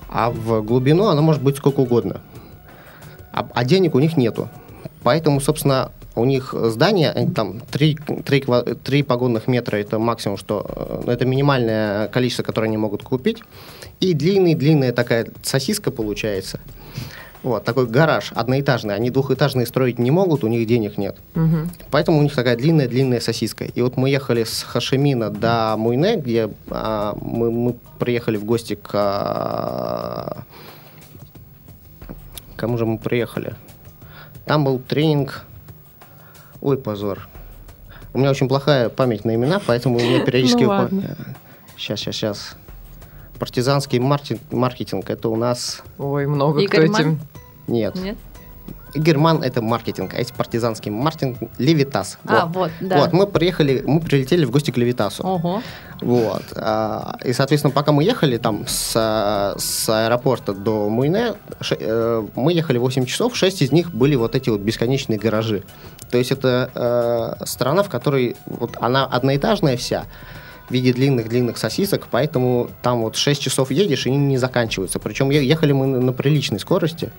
А в глубину она может быть сколько угодно. А, а денег у них нету. Поэтому, собственно, у них здание, там 3, погонных метра, это максимум, что э, это минимальное количество, которое они могут купить. И длинный-длинная такая сосиска получается. Вот, такой гараж одноэтажный. Они двухэтажные строить не могут, у них денег нет. Мгм. Поэтому у них такая длинная-длинная сосиска. И вот мы ехали с Хашимина до Муйне, где а, мы, мы приехали в гости к... а, кому же мы приехали? Там был тренинг... Ой, позор. У меня очень плохая память на имена, поэтому у меня периодически... Ну ладно. Сейчас, сейчас, сейчас. Партизанский марти- маркетинг, это у нас... Ой, много Игорь кто этим... Ман? Нет. Нет? Герман это маркетинг, а есть партизанский маркетинг Левитас. А, вот, да. Вот, мы приехали, мы прилетели в гости к Левитасу. Ого. Вот. а, И, соответственно, пока мы ехали там с, с аэропорта до Муйне, э, мы ехали 8 часов, 6 из них были вот эти вот бесконечные гаражи. То есть это э, страна, в которой вот она одноэтажная вся, в виде длинных-длинных сосисок, поэтому там вот 6 часов едешь, и они не заканчиваются. Причем ехали мы на приличной скорости.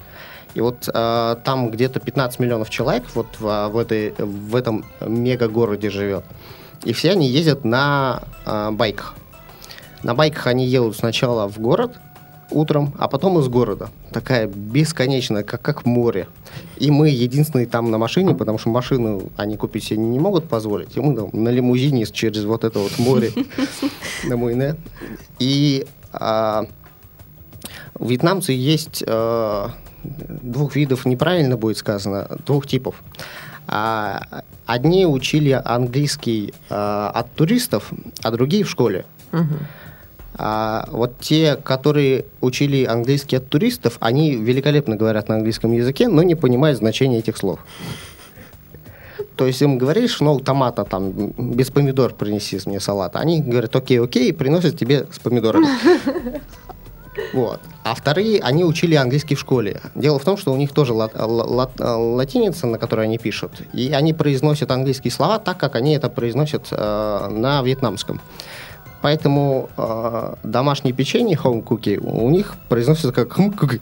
И вот э, там где-то 15 миллионов человек вот в, в, этой, в этом мега-городе живет. И все они ездят на э, байках. На байках они едут сначала в город утром, а потом из города. Такая бесконечная, как, как море. И мы единственные там на машине, потому что машину они купить себе не могут позволить. И мы там на лимузине через вот это вот море *laughs* на Муйне. И а, вьетнамцы есть двух видов, неправильно будет сказано, двух типов. А, одни учили английский э, от туристов, а другие в школе. Мгм. А вот те, которые учили английский от туристов, они великолепно говорят на английском языке, но не понимают значения этих слов. То есть им говоришь, ну, томата там, без помидор принеси мне салат. Они говорят, окей, окей, и приносят тебе с помидорами. *laughs* Вот. А вторые, они учили английский в школе. Дело в том, что у них тоже лат- ла- лат- латиница, на которой они пишут, и они произносят английские слова так, как они это произносят э, на вьетнамском. Поэтому э, домашнее печенье home cookie у них произносится как home cookie.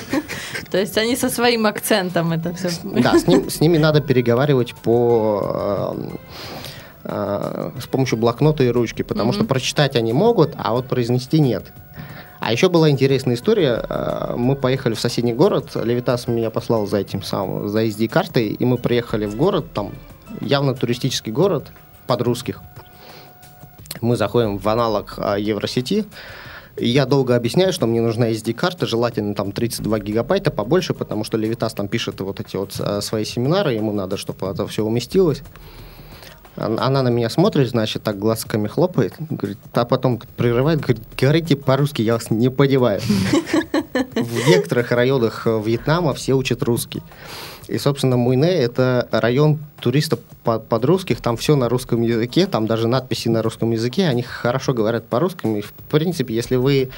*laughs* То есть они со своим акцентом это все. Да, с, ним- с ними надо переговаривать по э, э, с помощью блокнота и ручки, потому что прочитать они могут, а вот произнести нет. А еще была интересная история. Э, Мы поехали в соседний город. Левитас меня послал за этим самым, за SD-картой, и мы приехали в город, там явно туристический город, под русских. Мы заходим в аналог э, Евросети, И я долго объясняю, что мне нужна SD-карта, желательно там 32 гигабайта, побольше, потому что Левитас там пишет вот эти вот э, свои семинары, ему надо, чтобы это все уместилось. Она на меня смотрит, значит, так глазками хлопает, говорит, а потом прерывает, говорит, говорите по-русски, я вас не понимаю. В некоторых районах э, Вьетнама все учат русский. И, собственно, Муйне – это район туристов по- под русских, там все на русском языке, там даже надписи на русском языке, они хорошо говорят по-русски. И, в принципе, если вы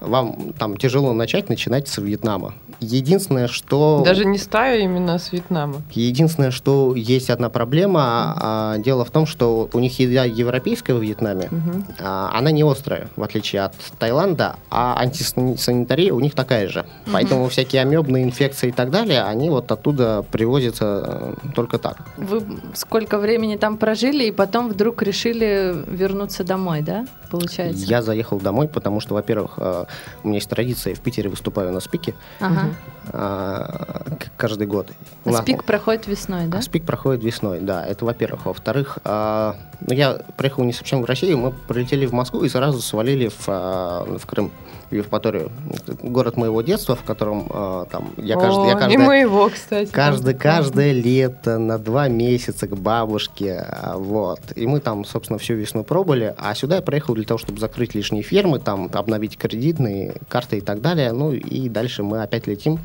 вам там тяжело начать, начинайте с Вьетнама. Единственное, что... Даже не стаю именно с Вьетнама. Единственное, что есть одна проблема. а, дело в том, что у них еда европейская в Вьетнаме, Мгм. а, она не острая, в отличие от Таиланда, а антисанитария у них такая же. Поэтому всякие амебные инфекции и так далее, они вот оттуда привозятся э, только так. Вы сколько времени там прожили, и потом вдруг решили вернуться домой, да? Получается. Я заехал домой, потому что, во-первых, э, у меня есть традиция, я в Питере выступаю на спике Ага. а, каждый год. А нас- Спик проходит весной, да? А Спик проходит весной, да, это во-первых. Во-вторых, а, ну, я приехал не совсем в Россию, мы прилетели в Москву и сразу свалили в, а, в Крым, Евпаторию. Это город моего детства, в котором а, там я каждый, я каждый, моего, кстати. каждый, каждое лето на два месяца к бабушке, а, вот. И мы там, собственно, всю весну пробовали, а сюда я приехал для того, чтобы закрыть лишние фермы, там обновить кредитные карты и так далее. Ну и дальше мы опять летим.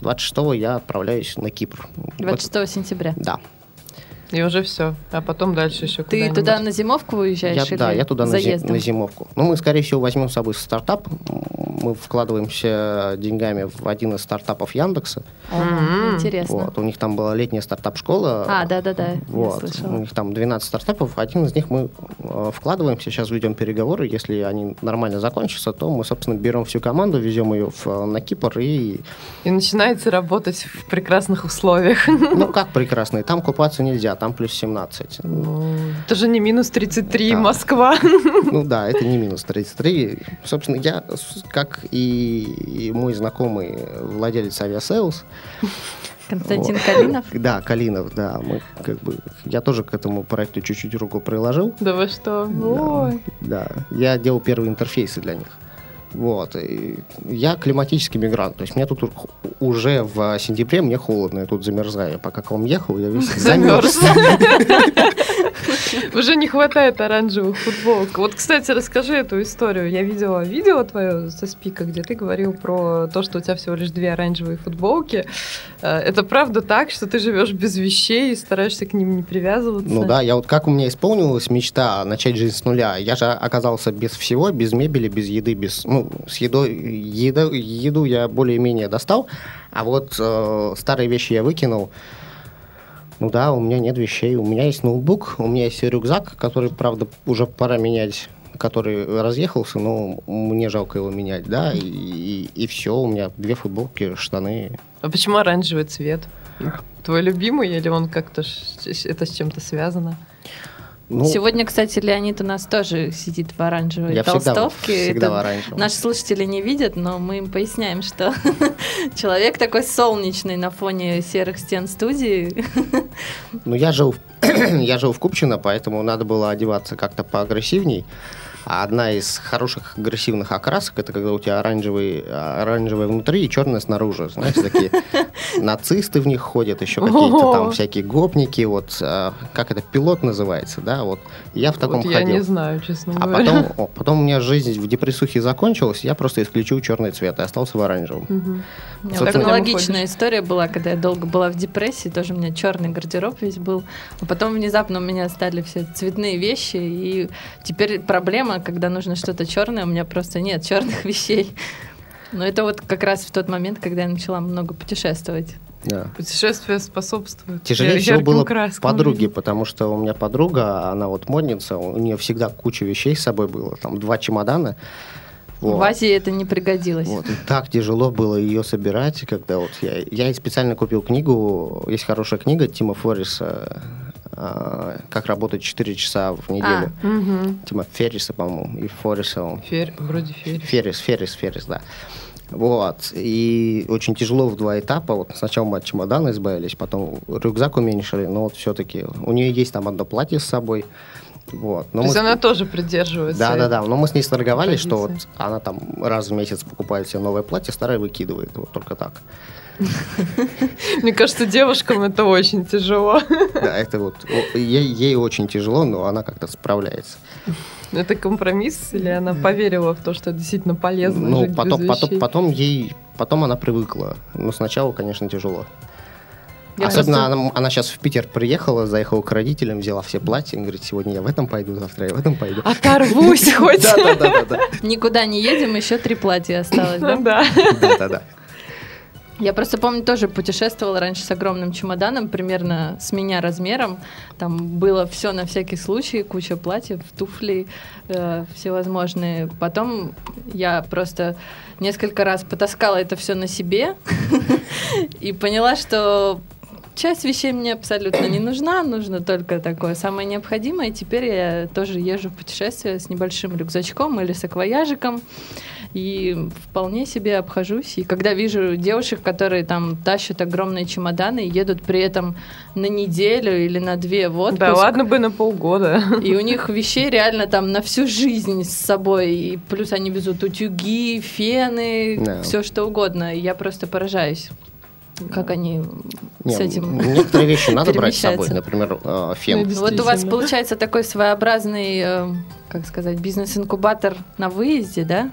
26 я отправляюсь на Кипр. Вот, 26 сентября. да. И уже все. А потом дальше еще Ты туда на зимовку уезжаешь? Я, или да, я туда на, зи- на зимовку. Ну, мы, скорее всего, возьмем с собой стартап. Мы вкладываемся деньгами в один из стартапов Яндекса. Интересно. Вот. У них там была летняя стартап-школа. А, да-да-да, Вот. У них там 12 стартапов. Один из них мы э, вкладываемся. Сейчас ведем переговоры. Если они нормально закончатся, то мы, собственно, берем всю команду, везем ее в, э, на Кипр и... И начинаете работать в прекрасных условиях. Ну, как прекрасно. И там купаться нельзя, там плюс 17. Ну, Это же не минус 33 Да. Москва. Ну да, это не минус 33. Собственно, я, с- как и, и мой знакомый владелец Aviasales, Константин вот. Калинов? *laughs* Да, Калинов, да. Мы как бы. Я тоже к этому проекту чуть-чуть руку приложил. Да вы что? Ой. Да. Я делал первые интерфейсы для них. Вот. И я климатический мигрант. То есть мне тут уже в сентябре мне холодно, я тут замерзаю. Пока к вам ехал, я весь *laughs* Замерз. *laughs* Уже не хватает оранжевых футболок. Вот, кстати, расскажи эту историю. Я видела видео твое со спика, где ты говорил про то, что у тебя всего лишь две оранжевые футболки. Э, Это правда так, что ты живешь без вещей и стараешься к ним не привязываться? Ну да, я вот как у меня исполнилась мечта начать жизнь с нуля. Я же оказался без всего, без мебели, без еды, без ну с едой еда, еду я более-менее достал, а вот э, старые вещи я выкинул. Ну да, у меня нет вещей. У меня есть ноутбук, у меня есть рюкзак, который, правда, уже пора менять который разъехался, но мне жалко его менять, да, и, и, все, у меня две футболки, штаны. А почему оранжевый цвет? Твой любимый или он как-то это с чем-то связано? Ну, Сегодня, кстати, Леонид у нас тоже сидит в оранжевой я всегда, толстовке. всегда Это в оранжевом. Наши слушатели не видят, но мы им поясняем, что *laughs* человек такой солнечный на фоне серых стен студии. Ну, я жил, *clears throat* я жил в Купчино, поэтому надо было одеваться как-то поагрессивней. А одна из хороших агрессивных окрасок это когда у тебя оранжевый, оранжевый внутри и черный снаружи. Знаете, такие *laughs* нацисты в них ходят, еще какие-то там всякие гопники, вот а, как это пилот называется, да, вот я в таком вот я ходил. не знаю, честно А говоря. потом, *laughs* о, потом у меня жизнь в депрессухе закончилась, я просто исключил черный цвет и остался в оранжевом. У меня вот аналогичная история была, когда я долго была в депрессии, тоже у меня черный гардероб весь был. А потом внезапно у меня стали все цветные вещи, и теперь проблема, когда нужно что-то черное, у меня просто нет черных *laughs* вещей. Но это вот как раз в тот момент, когда я начала много путешествовать. Да. Путешествие способствует. Тяжелее всего было краскам подруге, потому что у меня подруга, она вот модница, у нее всегда куча вещей с собой было, там два чемодана. Вот. В Азии это не пригодилось. Вот, и так тяжело было ее собирать, когда вот я, я ей специально купил книгу, есть хорошая книга Тима Форриса а, «Как работать 4 часа в неделю». Мгм. Тима Ферриса, по-моему, и Форриса. Фер- вроде ферри. Феррис, Феррис, Феррис, да. Вот. И очень тяжело в два этапа. Вот сначала мы от чемодана избавились, потом рюкзак уменьшили, но вот все-таки у нее есть там одно платье с собой. Вот. То есть она тоже придерживается. Да, да, да. Но мы с ней сторговались, традиции. что вот она там раз в месяц покупает себе новое платье, старое выкидывает. Вот только так. *laughs* Мне кажется, девушкам это очень тяжело. *laughs* Да, это вот ей, ей очень тяжело, но она как-то справляется. Это компромисс или она поверила в то, что это действительно полезно Ну, жить потом, без потом, потом ей, потом она привыкла. Но сначала, конечно, тяжело. Я Особенно просто- она, она сейчас в Питер приехала, заехала к родителям, взяла все платья, и говорит, сегодня я в этом пойду, завтра я в этом пойду. Оторвусь *laughs* хоть. Да, да, да, да, Никуда не едем, еще три платья осталось, да? Да. да, да, да. Я просто помню, тоже путешествовала раньше с огромным чемоданом, примерно с меня размером. Там было все на всякий случай, куча платьев, туфли э, всевозможные. Потом я просто несколько раз потаскала это все на себе *laughs* и поняла, что часть вещей мне абсолютно не нужна, нужно только такое самое необходимое. И теперь я тоже езжу в путешествие с небольшим рюкзачком или саквояжиком. И вполне себе обхожусь. И когда вижу девушек, которые там тащат огромные чемоданы и едут при этом на неделю или на две в отпуск, Да ладно бы на полгода. и у них вещей реально там на всю жизнь с собой. И плюс они везут утюги, фены, Да. все что угодно. И я просто поражаюсь, как они Не, с этим Некоторые вещи надо брать с собой, например, э, фен. Ну, Вот у вас получается такой своеобразный, э, как сказать, бизнес-инкубатор на выезде, да?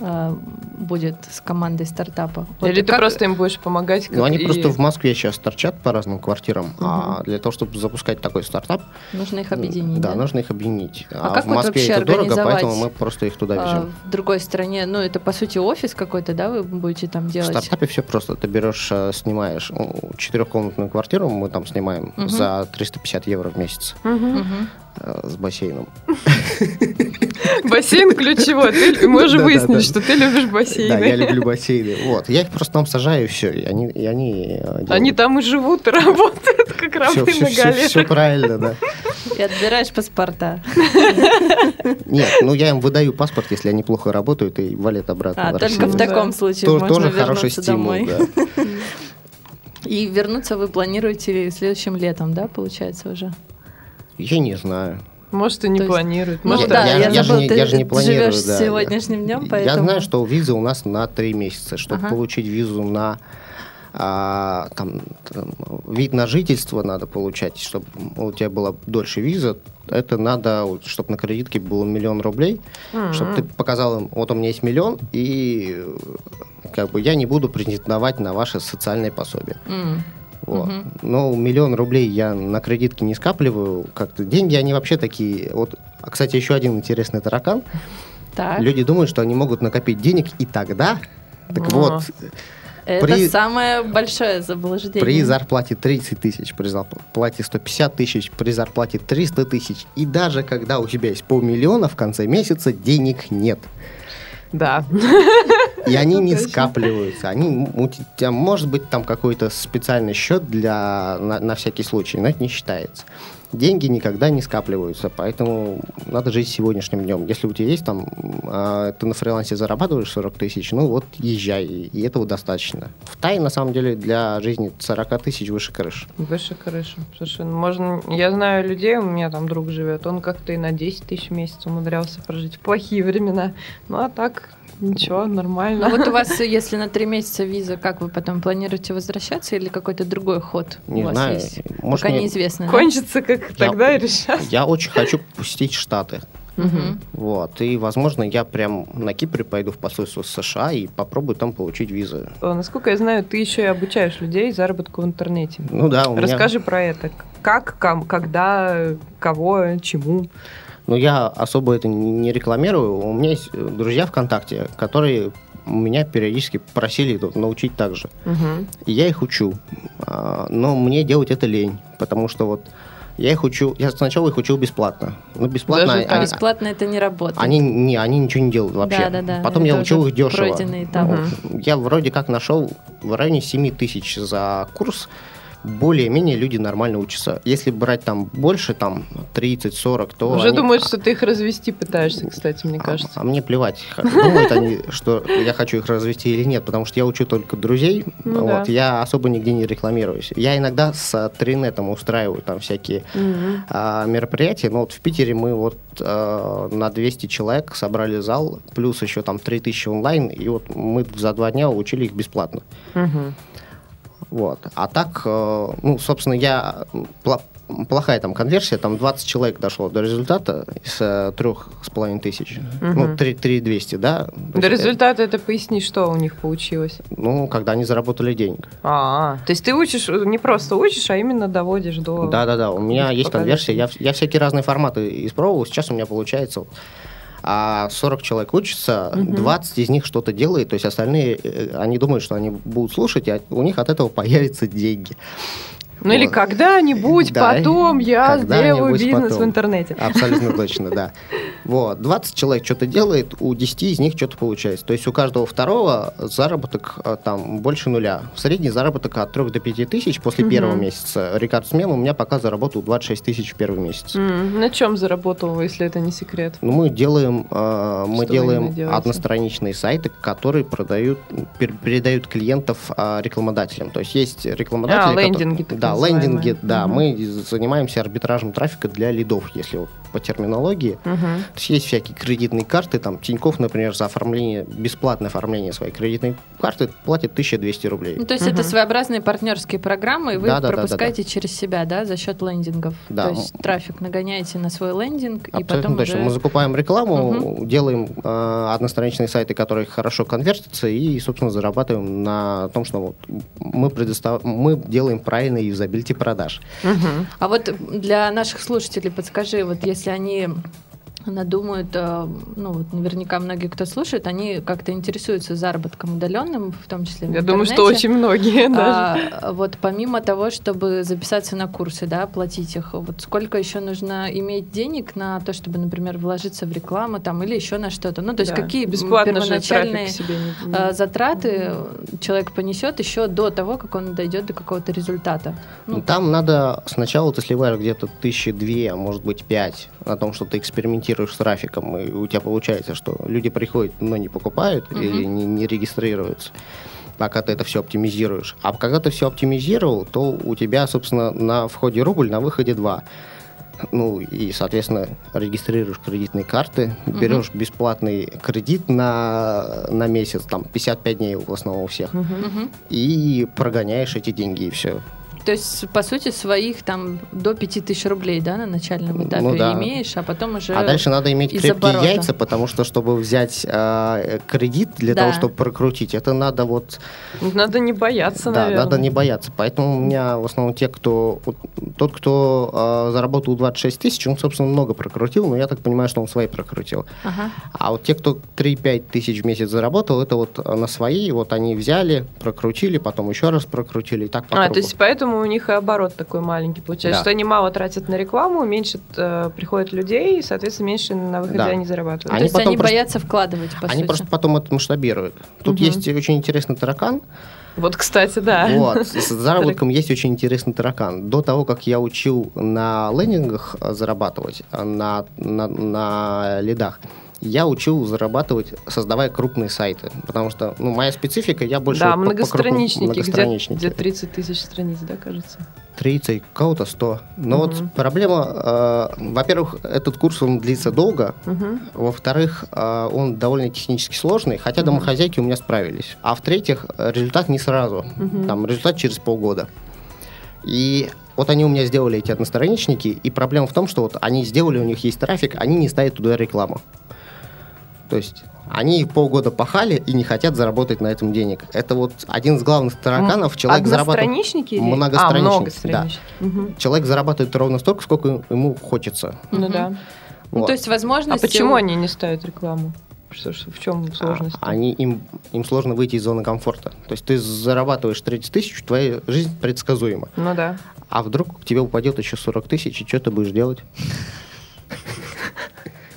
Э, Будет с командой стартапа. Вот Или ты как- просто им будешь помогать? Ну, они и- просто в Москве сейчас торчат по разным квартирам, а для того, чтобы запускать такой стартап, нужно их объединить. да, да? нужно их объединить. А А, как в вот Москве вообще это дорого, поэтому мы просто их туда А, везем. в другой стране, ну это по сути офис какой-то, да, вы будете там В делать? стартапе все просто. Ты берешь, э, снимаешь ну, четырехкомнатную квартиру, мы там снимаем Мгм. за 350 евро в месяц Мгм. Мгм. Э, с бассейном. Бассейн *laughs* ключевой. Ты- Да-да-да. выяснили, что ты любишь бассейны. Да, я люблю бассейны. Вот. Я их просто там сажаю, и все. И они, и они э. Они там и живут, и работают, как рабы на галерах. все правильно, да. И отбираешь паспорта. Нет, ну я им выдаю паспорт, если они плохо работают, и валят обратно А, только в таком случае можно тоже хороший стимул, домой. да. И вернуться вы планируете следующим летом, да, получается уже? Я не знаю. Может, и не То планирует. Ну Может, да, я, я я же ты я же не планирую. живешь да, сегодняшним днем, Я поэтому- знаю, что виза у нас на три месяца. Чтобы Ага. получить визу на а, там, там, вид на жительство надо получать, чтобы у тебя была дольше виза. Это надо, чтобы на кредитке было миллион рублей, М. чтобы ты показал им, вот у меня есть миллион, и как бы я не буду претендовать на ваше социальное пособие. М. Вот. Мгм. Но миллион рублей я на кредитке не скапливаю. Как-то деньги, они вообще такие. Вот, а, кстати, еще один интересный таракан. Так, Люди думают, что они могут накопить денег и тогда. Так А. вот, это при- самое большое заблуждение. при зарплате 30 тысяч, при зарплате 150 тысяч, при зарплате 300 тысяч, и даже когда у тебя есть полмиллиона в конце месяца, денег нет. Да. И они не скапливаются. Они, м- у тебя может быть там какой-то специальный счет для, на, на всякий случай, но это не считается. Деньги никогда не скапливаются, поэтому надо жить сегодняшним днем. Если у тебя есть там, а, ты на фрилансе зарабатываешь 40 тысяч, ну вот езжай, и этого достаточно. В Тае, на самом деле, для жизни 40 тысяч выше крыши. Выше крыши. Совершенно. Можно... Я знаю людей, у меня там друг живет, он как-то и на 10 тысяч в месяц умудрялся прожить в плохие времена. Ну, а так, ничего, нормально. Ну вот у вас, если на три месяца виза, как вы потом планируете возвращаться или какой-то другой ход Не у вас знаю, есть? может, Пока мне- неизвестно. Кончится, как тогда и решать. Я очень хочу посетить Штаты. Мгм. Вот, и, возможно, я прям на Кипре пойду в посольство США и попробую там получить визу. О, Насколько я знаю, ты еще и обучаешь людей заработку в интернете. Ну да, у меня... Расскажи про это. Как, ком- когда, кого, чему. Но я особо это не рекламирую. У меня есть э, друзья ВКонтакте, которые меня периодически просили научить так же. Мгм. И я их учу. А, Но мне делать это лень, потому что вот я их учу... Я сначала их учил бесплатно. Ну, бесплатно... Даже они-? Бесплатно это не работает. Они, не, они ничего не делают вообще. Да-да-да, Потом это я учил их дешево. пройденный этап. Я вроде как нашел в районе 7 тысяч за курс более-менее люди нормально учатся. Если брать там больше, там 30-40, то... Уже они- думают, что ты их развести пытаешься, кстати, мне а- кажется. А, мне плевать, *laughs* думают они, что я хочу их развести или нет, потому что я учу только друзей, Ну вот, да. я особо нигде не рекламируюсь. Я иногда с Тринетом устраиваю там всякие Мгм. а, мероприятия, но вот в Питере мы вот э, на 200 человек собрали зал, плюс еще там 3000 онлайн, и вот мы за два дня учили их бесплатно. Мгм. Вот. А так, э, ну, собственно, я плохая там конверсия, там 20 человек дошло до результата из э, трех с половиной тысяч. Ну, Мгм. 3, 200, да? До э, результата это поясни, что у них получилось. Ну, когда они заработали денег. А, то есть ты учишь, не просто учишь, а именно доводишь до... Да-да-да, у меня есть конверсия, я, я всякие разные форматы испробовал, сейчас у меня получается а 40 человек учатся, Мгм. 20 из них что-то делает, то есть остальные, э, они думают, что они будут слушать, и от- у них от этого *laughs* появятся деньги. Ну или когда-нибудь Да, потом я сделаю бизнес в интернете. Абсолютно *laughs* точно, да. Вот, 20 человек что-то делает, у 10 из них что-то получается. То есть у каждого второго заработок э, там больше нуля. Средний заработок от 3 до 5 тысяч после первого месяца. Рекордсмен у меня пока заработал 26 тысяч в первый месяц. На чем заработал, если это не секрет? Ну, мы делаем, э, мы Что делаем одностраничные сайты, которые продают, пер- передают клиентов а, рекламодателям. То есть есть рекламодатели... А, которые- лендинги так Да, называемые. лендинги, да. Мгм. Мы занимаемся арбитражем трафика для лидов, если вот по терминологии. Мгм. То есть есть всякие кредитные карты, там Тиньков, например, за оформление, бесплатное оформление своей кредитной карты платит 1200 рублей. Ну, то есть Мгм. это своеобразные партнерские программы, и вы Да, их да, да, да, пропускаете через себя, да, за счет лендингов. Да. То есть трафик нагоняете на свой лендинг, и Абсолютно потом точно. уже... Мы закупаем рекламу, делаем э, одностраничные сайты, которые хорошо конвертятся, и, собственно, зарабатываем на том, что вот мы, предостав... мы делаем правильный юзабилити продаж. Мгм. А вот для наших слушателей подскажи, вот если они надумают, э, ну вот наверняка многие, кто слушает, они как-то интересуются заработком удаленным, в том числе в Я думаю, что очень многие даже. А, вот помимо того, чтобы записаться на курсы, да, платить их, вот сколько еще нужно иметь денег на то, чтобы, например, вложиться в рекламу там или еще на что-то? Ну, то есть Да. какие бесплатно первоначальные себе не- э, затраты человек понесет еще до того, как он дойдет до какого-то результата? Ну, там надо сначала ты сливаешь где-то тысячи две, а может быть пять на том, что ты экспериментируешь с трафиком, и у тебя получается, что люди приходят, но не покупают Мгм. или не, не регистрируются пока ты это все оптимизируешь. А когда ты все оптимизировал, то у тебя, собственно, на входе рубль, на выходе два. Ну и, соответственно, регистрируешь кредитные карты, берешь бесплатный кредит на, на месяц, там 55 дней в основном у всех. Мгм. и прогоняешь эти деньги, и все. То есть, по сути, своих там до 5000 рублей, да, на начальном этапе Ну да. имеешь, а потом уже... А дальше надо иметь крепкие оборота. яйца, потому что, чтобы взять а, кредит для Да. того, чтобы прокрутить, это надо вот... Надо не бояться, да, наверное. надо не бояться. Поэтому у меня в основном те, кто... вот тот, кто а, заработал 26 тысяч, он, собственно, много прокрутил, но я так понимаю, что он свои прокрутил. Ага. А вот те, кто 3-5 тысяч в месяц заработал, это вот на свои, вот они взяли, прокрутили, потом еще раз прокрутили, и так по А, кругу. то есть поэтому у них и оборот такой маленький получается, Да. что они мало тратят на рекламу, меньше э, приходит людей, и, соответственно, меньше на выходе Да. они зарабатывают. То Они есть потом они просто- боятся вкладывать, по Они сути. просто потом это масштабируют. Тут Мгм. есть очень интересный таракан, Вот, кстати, да. Вот, с заработком есть очень интересный таракан. До того, как я учил на лендингах э, зарабатывать, э, на, на, на лидах, я учил зарабатывать, создавая крупные сайты. Потому что, ну, моя специфика, я больше... да, по- по крупным- многостраничники, где, многостраничники. где 30 тысяч страниц, да, кажется? 30, кого-то 100. Но Мгм. вот проблема, э, во-первых, этот курс, он длится долго, Мгм. во-вторых, э, он довольно технически сложный, хотя Мгм. домохозяйки у меня справились. А в-третьих, результат не сразу. Мгм. Там результат через полгода. И вот они у меня сделали эти одностраничники, и проблема в том, что вот они сделали, у них есть трафик, они не ставят туда рекламу. То есть они полгода пахали и не хотят заработать на этом денег. Это вот один из главных тараканов. Человек зарабатывает, Одностраничники? или- Многостраничники, А, многостраничники. Мгм. человек зарабатывает ровно столько, сколько ему хочется. Ну Мгм. да. Ну, Вот. то есть А возможности... почему у- они не ставят рекламу? Что, в чем сложность? А, Они, им, им сложно выйти из зоны комфорта. То есть ты зарабатываешь 30 тысяч, твоя жизнь предсказуема. Ну да. А вдруг к тебе упадет еще 40 тысяч, и что ты будешь делать?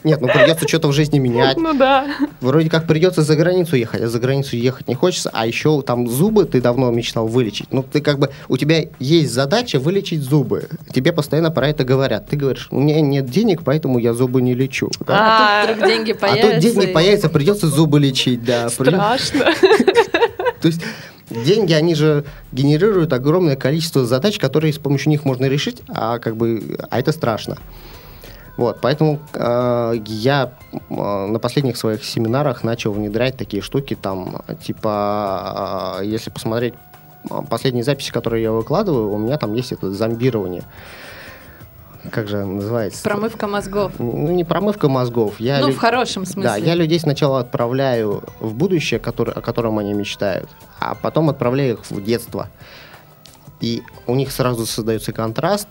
Нет, ну придется что-то в жизни менять. Ну да. Вроде как придется за границу ехать, а за границу ехать не хочется, а еще там зубы ты давно мечтал вылечить. Ну, ты как бы, у тебя есть задача вылечить зубы. Тебе постоянно про это говорят. Ты говоришь, у меня нет денег, поэтому я зубы не лечу. Да? А тут вдруг деньги А появятся. тут деньги и- появятся, придется зубы лечить, да. Страшно. *laughs* То есть деньги, они же генерируют огромное количество задач, которые с помощью них можно решить, а как бы, а это страшно. Вот, поэтому э, я э, на последних своих семинарах начал внедрять такие штуки, там, типа, э, если посмотреть э, последние записи, которые я выкладываю, у меня там есть это зомбирование. Как же называется? Промывка мозгов. Ну, не промывка мозгов. Я Ну, лю- в хорошем смысле. да, я людей сначала отправляю в будущее, который, о котором они мечтают, а потом отправляю их в детство. И у них сразу создается контраст,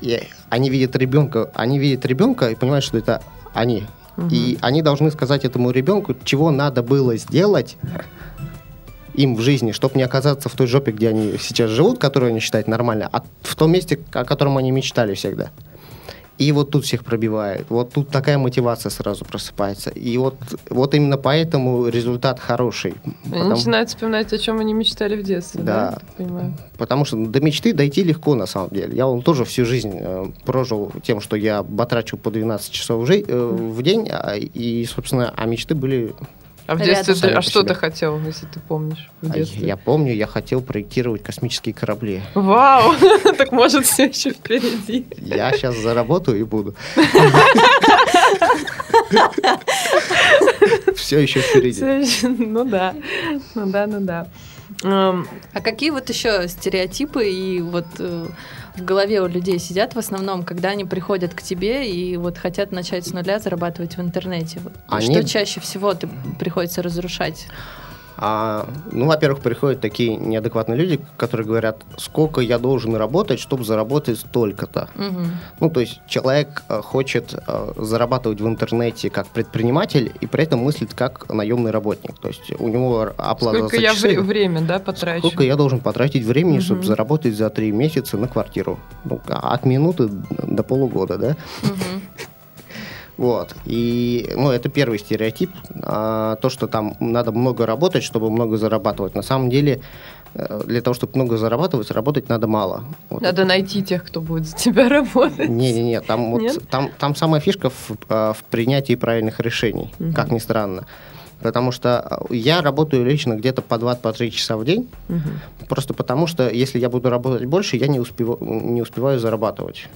и они видят ребенка, они видят ребенка и понимают, что это они. И они должны сказать этому ребенку, чего надо было сделать им в жизни, чтобы не оказаться в той жопе, где они сейчас живут, которую они считают нормально, а в том месте, о котором они мечтали всегда. И вот тут всех пробивает. Вот тут такая мотивация сразу просыпается. И вот, вот именно поэтому результат хороший. Они Потому, начинают вспоминать, о чем они мечтали в детстве, да? Да. Понимаю. потому что до мечты дойти легко на самом деле. Я вон тоже всю жизнь э, прожил тем, что я батрачил по 12 часов в, жи- э, в день, а, и, собственно, а мечты были... А в детстве ты, а что себе. ты хотел, если ты помнишь в а детстве? Я помню, я хотел проектировать космические корабли. Вау! *laughs* Так может все еще впереди. Я сейчас заработаю и буду. Все еще впереди. Ну да. Ну да, ну да. Эм, А какие вот еще стереотипы и вот э, в голове у людей сидят в основном, когда они приходят к тебе и вот хотят начать с нуля зарабатывать в интернете? Вот Они- Что чаще всего ты приходится разрушать? А, ну, во-первых, приходят такие неадекватные люди, которые говорят, сколько я должен работать, чтобы заработать столько-то. Мгм. Ну, то есть человек э, хочет э, зарабатывать в интернете как предприниматель и при этом мыслит как наемный работник. То есть у него оплата Сколько за я часы. вре- время, да, потрачу? Сколько я должен потратить времени, Мгм. чтобы заработать за три месяца на квартиру? Ну, а от минуты до полугода, да? Мгм. Вот. И, ну, это первый стереотип. А, то, что там надо много работать, чтобы много зарабатывать. На самом деле, э, для того, чтобы много зарабатывать, работать надо мало. Вот. Надо найти тех, кто будет за тебя *laughs* работать. Не-не-не, там, вот, там, там самая фишка в, э, в принятии правильных решений, Мгм. как ни странно. Потому что э, я работаю лично где-то по 2-3 часа в день, Мгм. просто потому что если я буду работать больше, я не, успева- не успеваю зарабатывать.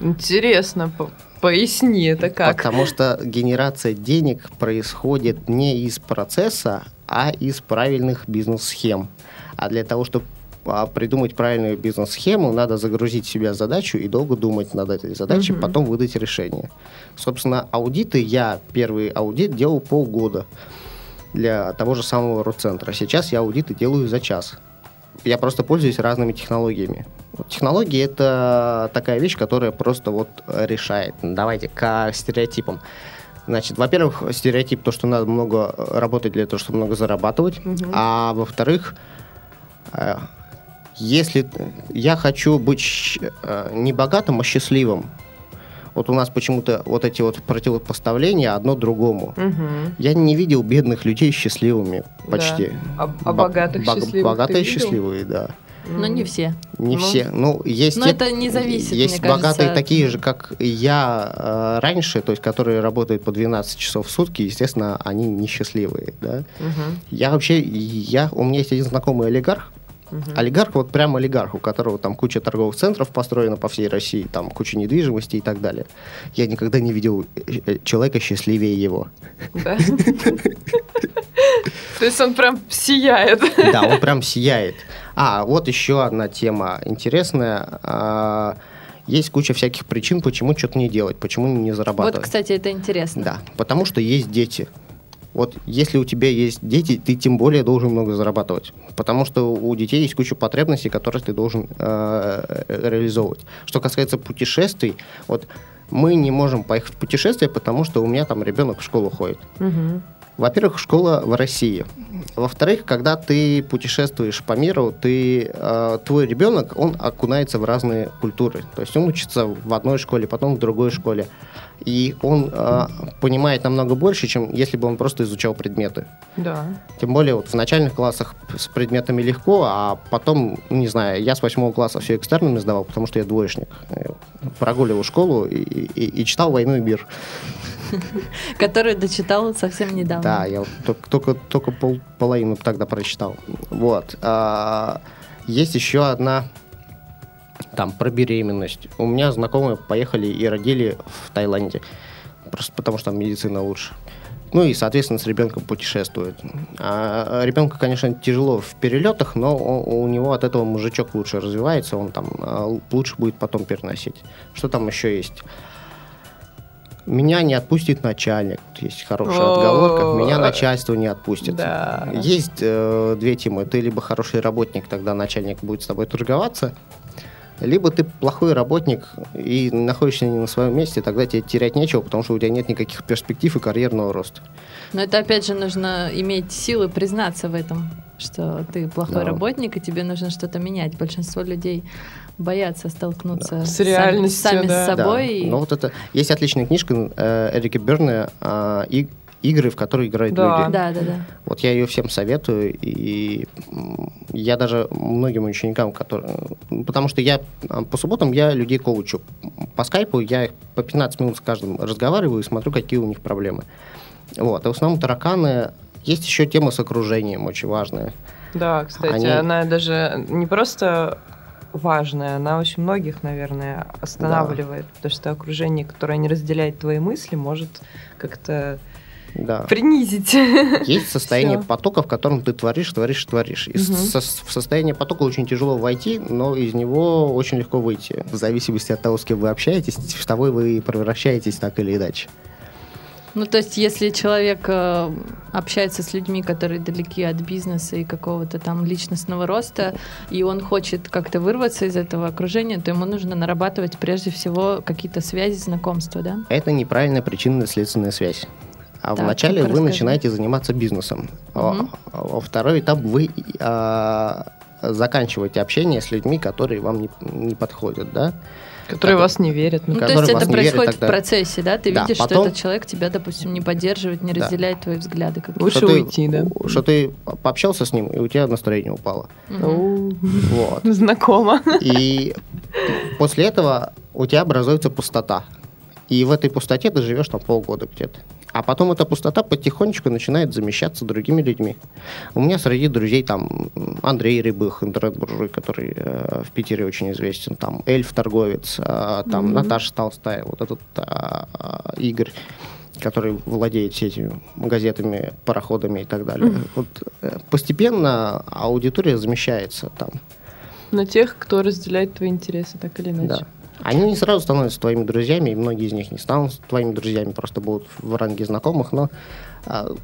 Интересно, по- поясни, это как? Потому что генерация денег происходит не из процесса, а из правильных бизнес-схем. А для того, чтобы а, придумать правильную бизнес-схему, надо загрузить в себя задачу и долго думать над этой задачей, Мгм. потом выдать решение. Собственно, аудиты я первый аудит делал полгода для того же самого родцентра. Сейчас я аудиты делаю за час. Я просто пользуюсь разными технологиями. Технологии это такая вещь, которая просто вот решает. Давайте к стереотипам. Значит, во-первых, стереотип то, что надо много работать для того, чтобы много зарабатывать. Мгм. А во-вторых, э, если я хочу быть э, не богатым, а счастливым, вот у нас почему-то вот эти вот противопоставления одно другому. Мгм. Я не видел бедных людей счастливыми почти. А- а Бо- богатых бог- счастливых Богатые счастливые, да. Но не все. Не Ну. все. Ну, есть Но те- это не зависит, Есть мне кажется, богатые от- такие же, как и я э, раньше, то есть которые работают по 12 часов в сутки, естественно, они несчастливые, да. Мгм. Я вообще, я, у меня есть один знакомый олигарх, Мгм. Олигарх, вот прям олигарх, у которого там куча торговых центров построена по всей России, там куча недвижимости и так далее. Я никогда не видел э, э, человека счастливее его. Да. *laughs* То есть он прям сияет. Да, он прям сияет. А, вот еще одна тема интересная. А, Есть куча всяких причин, почему что-то не делать, почему не Вот, зарабатывать. кстати, это интересно. Да, потому что есть дети. Вот если у тебя есть дети, ты тем более должен много зарабатывать. Потому что у детей есть куча потребностей, которые ты должен э, реализовывать. Что касается путешествий, вот мы не можем поехать в путешествие, потому что у меня там ребенок в школу ходит. Мгм. Во-первых, школа в России. Во-вторых, когда ты путешествуешь по миру, ты, э, твой ребенок, он окунается в разные культуры. То есть он учится в одной школе, потом в другой школе. И он э, понимает намного больше, чем если бы он просто изучал предметы. Да. Тем более вот в начальных классах с предметами легко, а потом, не знаю, я с восьмого класса все экстернами сдавал, потому что я двоечник. Э, Прогуливал школу и, и, и читал «Войну и мир». *laughs* Который дочитал совсем недавно. Да, я только, только, пол, половину тогда прочитал. Вот. А, есть еще одна там про беременность. У меня знакомые поехали и родили в Таиланде. Просто потому что там медицина лучше. Ну и, соответственно, с ребенком путешествует. А ребенку, конечно, тяжело в перелетах, но у него от этого мужичок лучше развивается, он там а, лучше будет потом переносить. Что там еще есть? Меня не отпустит начальник. Тут Есть хорошая О. отговорка. Меня начальство не отпустит. Да. Есть э, две темы. Ты либо хороший работник, тогда начальник будет с тобой торговаться, либо ты плохой работник и находишься не на своем месте, тогда тебе терять нечего, потому что у тебя нет никаких перспектив и карьерного роста. Но это опять же нужно иметь силы признаться в этом, что ты плохой Да. работник, и тебе нужно что-то менять. Большинство людей боятся столкнуться С сами- реальностью, сами, да. с собой. Да. и- Ну вот это есть отличная книжка э, Эрика Берна э, и игры, в которые играют Да. люди. Да, да, да. Вот я ее всем советую, и я даже многим ученикам, которые... Потому что я а, по субботам я людей коучу. По скайпу я их по 15 минут с каждым разговариваю и смотрю, какие у них проблемы. Вот. И в основном тараканы... Есть еще тема с окружением очень важная. Да, кстати, Они- она даже не просто важная, она очень многих, наверное, останавливает, потому что окружение, которое не разделяет твои мысли, может как-то Да. принизить. Есть состояние *laughs* Всё. потока, в котором ты творишь, творишь, творишь. И Мгм. со- в состояние потока очень тяжело войти, но из него очень легко выйти. В зависимости от того, с кем вы общаетесь, в того вы превращаетесь так или иначе. Ну, то есть, если человек э, общается с людьми, которые далеки от бизнеса и какого-то там личностного роста, и он хочет как-то вырваться из этого окружения, то ему нужно нарабатывать прежде всего какие-то связи, знакомства, да? Это неправильная причинно-следственная связь. А Так, вначале вы расскажи. начинаете заниматься бизнесом. Во второй этап вы а, заканчиваете общение с людьми, которые вам не, не подходят, да? Которые вас не верят. Ну, то Которые есть это происходит в процессе, да? Ты Да, видишь, потом- что этот человек тебя, допустим, не поддерживает, не Да. разделяет твои взгляды. какие-то. Лучше Что ты- уйти, да? Что ты пообщался с ним, и у тебя настроение упало. Вот. *laughs* Знакомо. И после этого у тебя образуется пустота. И в этой пустоте ты живешь там полгода где-то. А потом эта пустота потихонечку начинает замещаться другими людьми. У меня среди друзей там Андрей Рябых, интернет-буржуй, который э, в Питере очень известен, там Эльф Торговец, э, там Мгм. Наташа Толстая, вот этот а, а, Игорь, который владеет всеми этими газетами, пароходами и так далее. Вот, э, постепенно аудитория замещается там. На тех, кто разделяет твои интересы, так или иначе. Да. Они не сразу становятся твоими друзьями, и многие из них не станут твоими друзьями, просто будут в ранге знакомых, но а,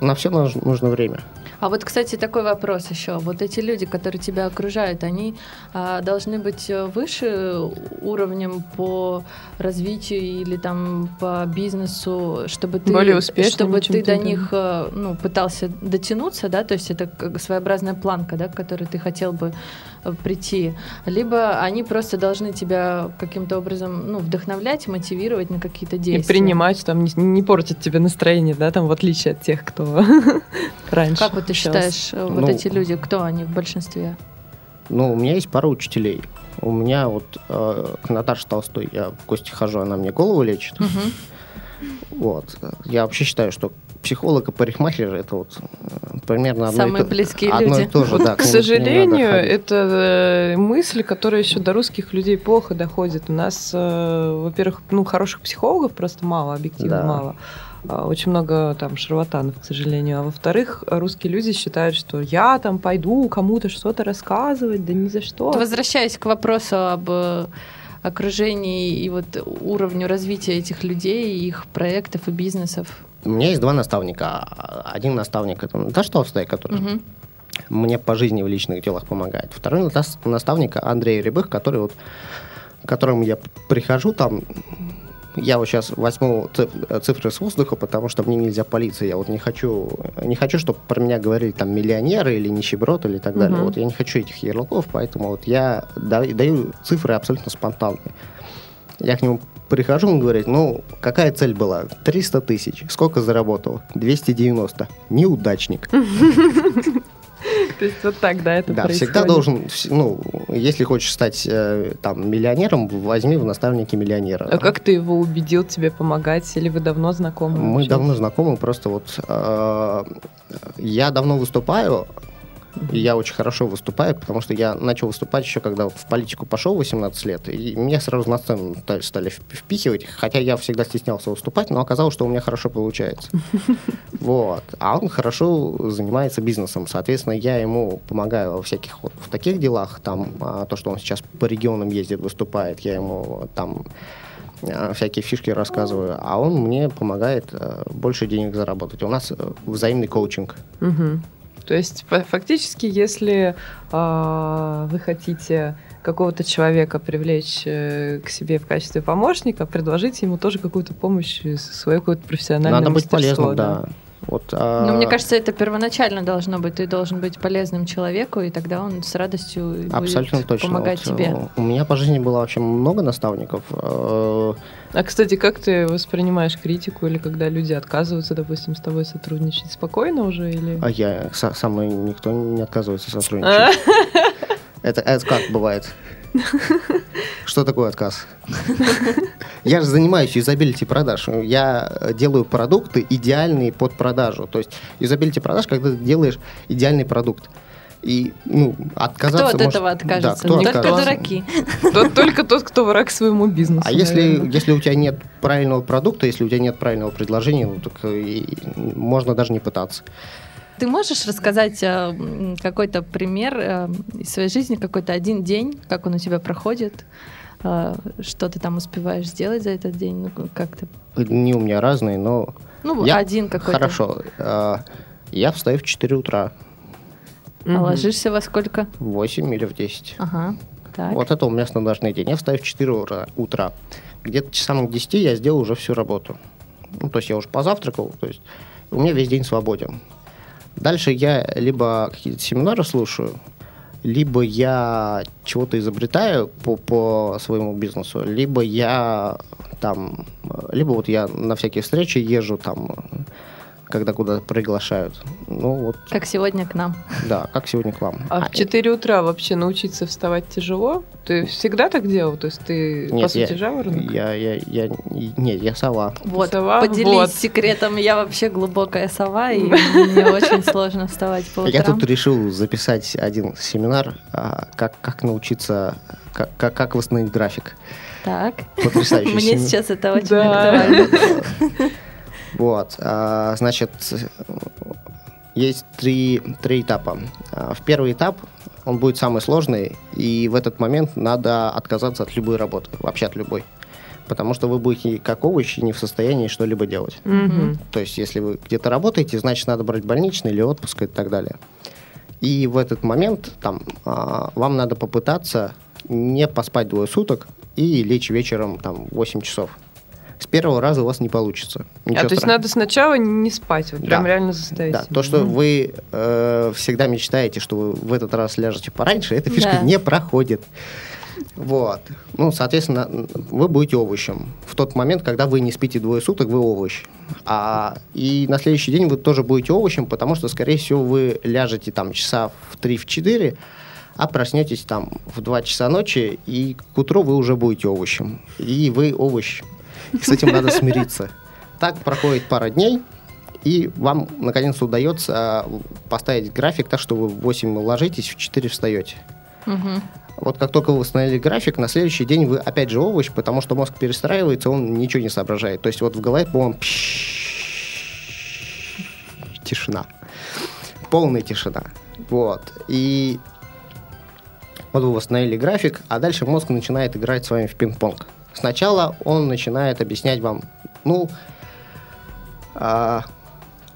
на все нужно время. А вот, кстати, такой вопрос еще. Вот эти люди, которые тебя окружают, они а, должны быть э, выше уровнем по развитию или там по бизнесу, чтобы ты, Более успешными, чтобы ты ты, до да. них э, ну, пытался дотянуться, да, то есть это как своеобразная планка, да, к которой ты хотел бы прийти. Либо они просто должны тебя каким-то образом ну, вдохновлять, мотивировать на какие-то И действия. принимать, там, не, не портить тебе настроение, да, там, в отличие от тех, кто *laughs* раньше. Как вот ты считаешь, э, вот Ну, эти люди, кто они в большинстве? Ну, у меня есть пара учителей. У меня вот э, к Наташе Толстой я в гости хожу, она мне голову лечит. Вот. Я вообще считаю, что психолог и парикмахер это вот э, примерно одно, Самые и, то, близкие одно люди. и то же. Вот, да, к сожалению, это э, мысль, которая еще до русских людей плохо доходит. У нас, э, во-первых, ну, хороших психологов просто мало, объективно Да. мало. А, Очень много там шарлатанов, к сожалению. А во-вторых, русские люди считают, что я там пойду кому-то что-то рассказывать, да ни за что. Возвращаясь к вопросу об окружении и вот уровню развития этих людей, их проектов и бизнесов. У меня есть два наставника. Один наставник это Наташа Толстая, который Мгм. мне по жизни в личных делах помогает. Второй наставник Андрей Рябых, который вот, к которому я прихожу там, я вот сейчас возьму циф- цифры с воздуха, потому что мне нельзя полиция. Я вот не хочу, не хочу, чтобы про меня говорили там миллионеры или нищеброд или так далее. Мгм. Вот я не хочу этих ярлыков, поэтому вот я да- даю цифры абсолютно спонтанные. Я к нему прихожу, он говорит, ну, какая цель была? 300 тысяч. Сколько заработал? 290. Неудачник. *laughs* То есть вот так, да, это Да, происходит. всегда должен, ну, если хочешь стать э, там миллионером, возьми в наставники миллионера. А как ты его убедил тебе помогать? Или вы давно знакомы? Мы вообще? давно знакомы, просто вот э, я давно выступаю, и я очень хорошо выступаю, потому что я начал выступать еще когда в политику пошел 18 лет, и меня сразу на сцену стали, стали вп- впихивать, хотя я всегда стеснялся выступать, но оказалось, что у меня хорошо получается. *laughs* Вот. А он хорошо занимается бизнесом, соответственно, я ему помогаю во всяких вот в таких делах, там а, то, что он сейчас по регионам ездит, выступает, я ему там э, всякие фишки рассказываю, а он мне помогает э, больше денег заработать. У нас э, взаимный коучинг. Мгм. То есть фа- фактически, если а, вы хотите какого-то человека привлечь э, к себе в качестве помощника, предложите ему тоже какую-то помощь, э, свое какое-то профессиональное Надо быть мастерство, полезным, да. Вот, а, Ну, мне кажется, это первоначально должно быть. Ты должен быть полезным человеку, и тогда он с радостью будет Абсолютно точно. помогать Вот, тебе. э, У меня по жизни было вообще много наставников. э, А, кстати, как ты воспринимаешь критику или когда люди отказываются, допустим, с тобой сотрудничать? Спокойно уже или... А я со, со мной никто не отказывается сотрудничать. Это, это как бывает? *laughs* Что такое отказ? Я же занимаюсь юзабилити продаж. Я делаю продукты идеальные под продажу. То есть юзабилити продаж, когда ты делаешь идеальный продукт. И, ну, Кто отказаться... от может- этого откажется? Да, кто Только откажется? дураки. Тот- Только тот, кто враг своему бизнесу. А если, наверное. если у тебя нет правильного продукта, если у тебя нет правильного предложения, ну, так э, и можно даже не пытаться. Ты можешь рассказать э, какой-то пример э, из своей жизни, какой-то один день, как он у тебя проходит? Э, Что ты там успеваешь сделать за этот день? Ну, как ты... Дни у меня разные, но Ну, Я- один какой-то. хорошо. Э, Я встаю в 4 утра, А Мгм. ложишься во сколько? в 8 или в 10. Ага. Так. Вот это у меня стандартный день. Я встаю в 4 утра. утра. Где-то часам к 10 я сделал уже всю работу. Ну, то есть я уже позавтракал, то есть у меня весь день свободен. Дальше я либо какие-то семинары слушаю, либо я чего-то изобретаю по, по своему бизнесу, либо я там, либо вот я на всякие встречи езжу там, когда куда приглашают. Ну вот, Как сегодня к нам. да, как сегодня к вам. А А, в 4 утра вообще научиться вставать тяжело? Ты всегда так делал? То есть ты, по Нет, сути, я, жаворонок? я, я, я, нет, я сова. Вот, Сова? поделись Вот. секретом. Я вообще глубокая сова, и *laughs* мне очень сложно вставать по Я утрам. тут решил записать один семинар, а, как, как научиться, как, как, как восстановить график. Так. Потрясающий Мне сейчас это очень актуально. Вот, а, значит, есть три, три этапа. А, В первый этап он будет самый сложный, и в этот момент надо отказаться от любой работы, вообще от любой. Потому что вы будете как овощи не в состоянии что-либо делать. Мгм. То есть, если вы где-то работаете, значит, надо брать больничный или отпуск и так далее. И в этот момент там, а, вам надо попытаться не поспать двое суток и лечь вечером там, 8 часов. С первого раза у вас не получится. А Ничего то есть страшного. надо сначала не спать, вот Да. прям реально заставить Да, себя. то, что Мгм. вы э, всегда мечтаете, что вы в этот раз ляжете пораньше, эта фишка Да. не проходит. Вот. Ну, соответственно, вы будете овощем. В тот момент, когда вы не спите двое суток, вы овощ. А, и на следующий день вы тоже будете овощем, потому что, скорее всего, вы ляжете там часа в 3-4, а проснетесь там в 2 часа ночи, и к утру вы уже будете овощем. И вы овощ. С этим надо смириться. Так проходит пара дней, и вам, наконец, удается а, поставить график так, что вы в 8 ложитесь, в 4 встаете. Вот как только вы установили график, на следующий день вы опять же овощ, потому что мозг перестраивается, он ничего не соображает. То есть вот в голове, по-моему, тишина. Полная тишина. Вот. И вот вы восстановили график, а дальше мозг начинает играть с вами в пинг-понг. Сначала он начинает объяснять вам, ну, а,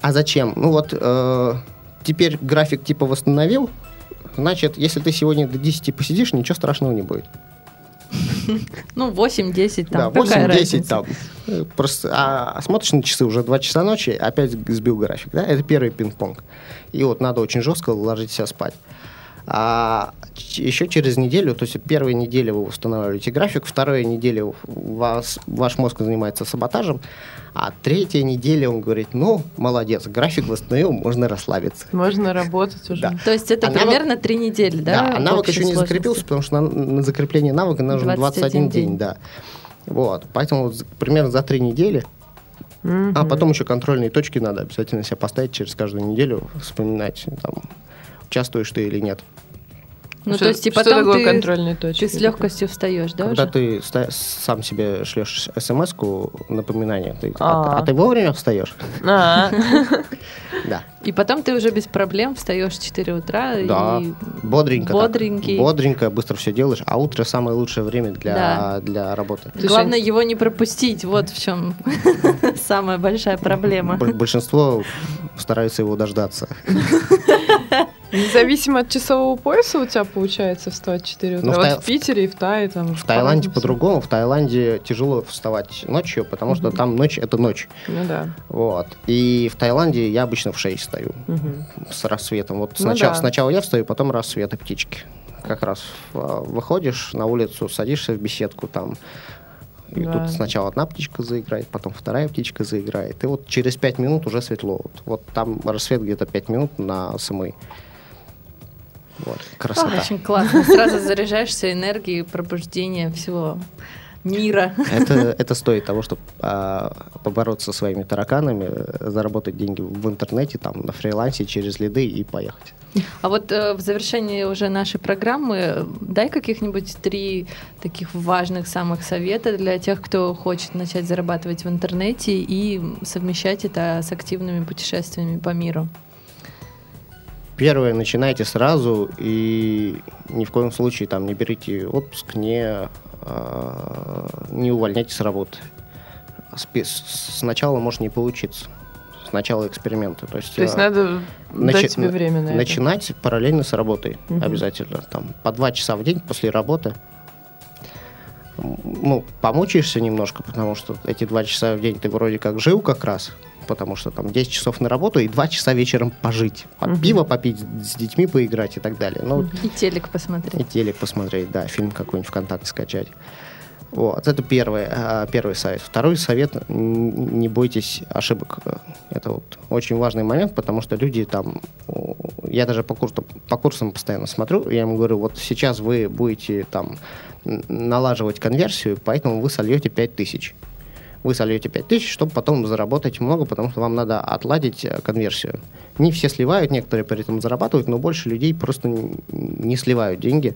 а зачем? Ну вот э, теперь график типа восстановил, значит, если ты сегодня до 10 посидишь, ничего страшного не будет. Ну, 8-10 там. да, какая 8-10 разница? там. Просто, а смотришь на часы, уже 2 часа ночи, опять сбил график. Да? Это первый пинг-понг. И вот надо очень жестко ложиться спать. А еще через неделю, то есть первая неделя вы устанавливаете график, вторая неделя у вас, ваш мозг занимается саботажем, а третья неделя он говорит, ну, молодец, график восстановил, можно расслабиться. Можно работать уже. Да. То есть это А навык- примерно три недели, да? Да, а навык еще не сложности? закрепился, потому что на, на закрепление навыка нужен 21 21 день, день. да. Вот, поэтому примерно за три недели, Мгм. а потом еще контрольные точки надо обязательно себе поставить через каждую неделю, вспоминать, там, участвуешь ты или нет. Ну, Что- то есть и что потом такое ты, контрольные точки? ты с легкостью встаешь, да, Когда уже? ты сам себе шлешь смс-ку напоминание, ты- А. а, а ты вовремя встаешь? А, *laughs* Да. И потом ты уже без проблем встаешь в 4 утра Да, и бодренько. так. бодренький. Бодренько, быстро все делаешь, а утро самое лучшее время для, Да. для работы. Слушай, Главное его не пропустить. Вот в чем *laughs* самая большая проблема. Большинство стараются его дождаться. *laughs* Независимо от часового пояса у тебя получается вставать в 4 утра? Ну, в вот Тай- в Питере и в Тае там... В Таиланде по-другому. В Таиланде тяжело вставать ночью, потому что там ночь это ночь. Ну да. Вот. И в Таиланде я обычно в 6 встаю Мгм. с рассветом. Вот Ну сначала, да. сначала я встаю, потом рассвет и птички. Как раз э, выходишь на улицу, садишься в беседку там. И Да. тут сначала одна птичка заиграет, потом вторая птичка заиграет. И вот через 5 минут уже светло. Вот, вот там рассвет где-то 5 минут на самой. Вот, красота. Очень классно. Сразу заряжаешься энергией пробуждения всего мира. Это, это стоит того, чтобы побороться со своими тараканами, заработать деньги в интернете, там, на фрилансе, через лиды и поехать. А вот э, в завершении уже нашей программы дай каких-нибудь три таких важных самых совета для тех, кто хочет начать зарабатывать в интернете и совмещать это с активными путешествиями по миру. Первое, начинайте сразу и ни в коем случае там не берите отпуск, не, а, не увольняйтесь с работы. Спе- с- Сначала может не получиться. Сначала эксперименты. То есть, То есть а, надо начи- дать себе время на это. начинать параллельно с работой Мгм. обязательно. Там, по два часа в день после работы. Ну, помучаешься немножко, потому что эти два часа в день ты вроде как жил как раз, потому что там 10 часов на работу и два часа вечером пожить. Под Мгм. пиво попить, с детьми поиграть и так далее. Ну, И телек и посмотреть. телек посмотреть, да, фильм какой-нибудь ВКонтакте скачать. Вот, это первый, а, первый совет. Второй совет, не бойтесь ошибок. Это вот очень важный момент, потому что люди там, я даже по курсам, по курсам постоянно смотрю, я ему говорю, вот сейчас вы будете там налаживать конверсию, поэтому вы сольете 5000. Вы сольете 5000, чтобы потом заработать много, потому что вам надо отладить э, конверсию. Не все сливают, некоторые при этом зарабатывают, но больше людей просто не сливают деньги.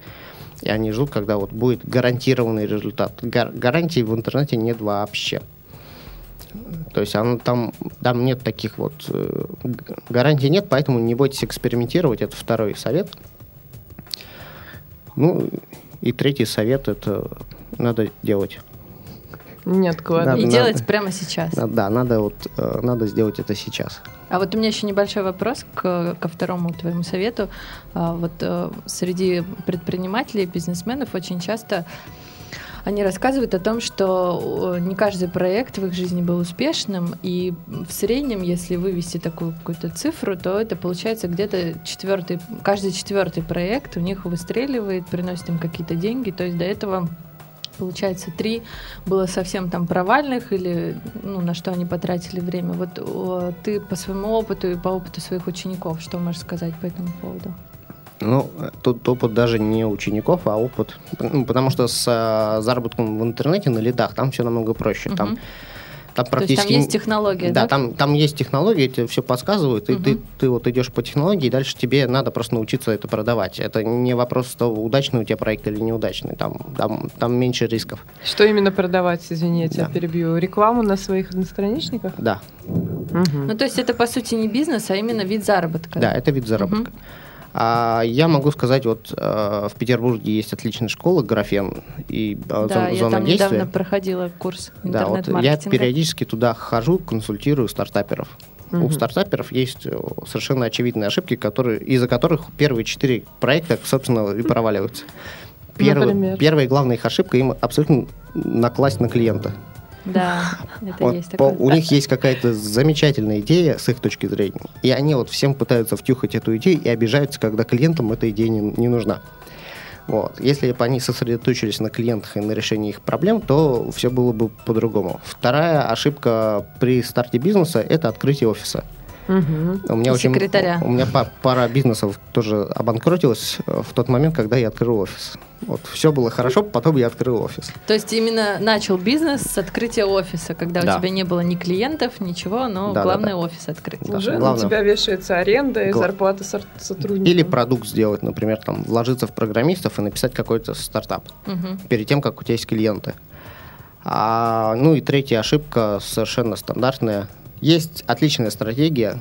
И они ждут, когда вот будет гарантированный результат. Гар- гарантий в интернете нет вообще. То есть оно там, там нет таких вот э, гарантий нет, поэтому не бойтесь экспериментировать. Это второй совет. Ну и третий совет это надо делать. Не откладывай. И надо- делать прямо сейчас. Да, да, надо вот э, надо сделать это сейчас. А вот у меня еще небольшой вопрос к, ко второму твоему совету. А, вот э, среди предпринимателей, бизнесменов очень часто они рассказывают о том, что э, не каждый проект в их жизни был успешным, и в среднем, если вывести такую какую-то цифру, то это получается где-то четвертый, каждый четвертый проект у них выстреливает, приносит им какие-то деньги, то есть до этого получается, три было совсем там провальных или ну, на что они потратили время. Вот ты по своему опыту и по опыту своих учеников, что можешь сказать по этому поводу? Ну, тут опыт даже не учеников, а опыт, ну, потому что с э, заработком в интернете на лидах там все намного проще. Там, Мгм. Там То есть там есть технология, да? Да, там, там есть технологии, тебе все подсказывают, и ты, Мгм. ты вот идешь по технологии, и дальше тебе надо просто научиться это продавать. Это не вопрос того, удачный у тебя проект или неудачный, там, там, там меньше рисков. Что именно продавать, извини, я тебя Да. перебью? Рекламу на своих одностраничниках? Да, Мгм. Ну, то есть это, по сути, не бизнес, а именно вид заработка. да, это вид заработка. А я могу сказать, вот э, в Петербурге есть отличная школа Графен и э, Да, зон- я зона там действия. недавно проходила курс Да, вот я периодически туда хожу, консультирую стартаперов. У Мгм. стартаперов есть э, совершенно очевидные ошибки, которые, из-за которых первые четыре проекта, собственно, и проваливаются. Первый, первая главная их ошибка им абсолютно накласть на клиента. Да, *laughs* это Вот есть такое. у них есть какая-то замечательная идея с их точки зрения, и они вот всем пытаются втюхать эту идею и обижаются, когда клиентам эта идея не, не нужна. Вот. Если бы они сосредоточились на клиентах и на решении их проблем, то все было бы по-другому. Вторая ошибка при старте бизнеса – это открытие офиса. Мгм. У меня очень, Секретаря. у меня па- пара бизнесов тоже обанкротилась э, в тот момент, когда я открыл офис. Вот все было хорошо, потом я открыл офис. То есть именно начал бизнес с открытия офиса, когда Да. у тебя не было ни клиентов, ничего, но Да, да, главное да. офис открыть. Да. Уже Главное- на тебя вешается аренда и Гла- зарплата сотрудников. Или продукт сделать, например, там, вложиться в программистов и написать какой-то стартап. Мгм. перед тем, как у тебя есть клиенты. А, ну и третья ошибка совершенно стандартная. Есть отличная стратегия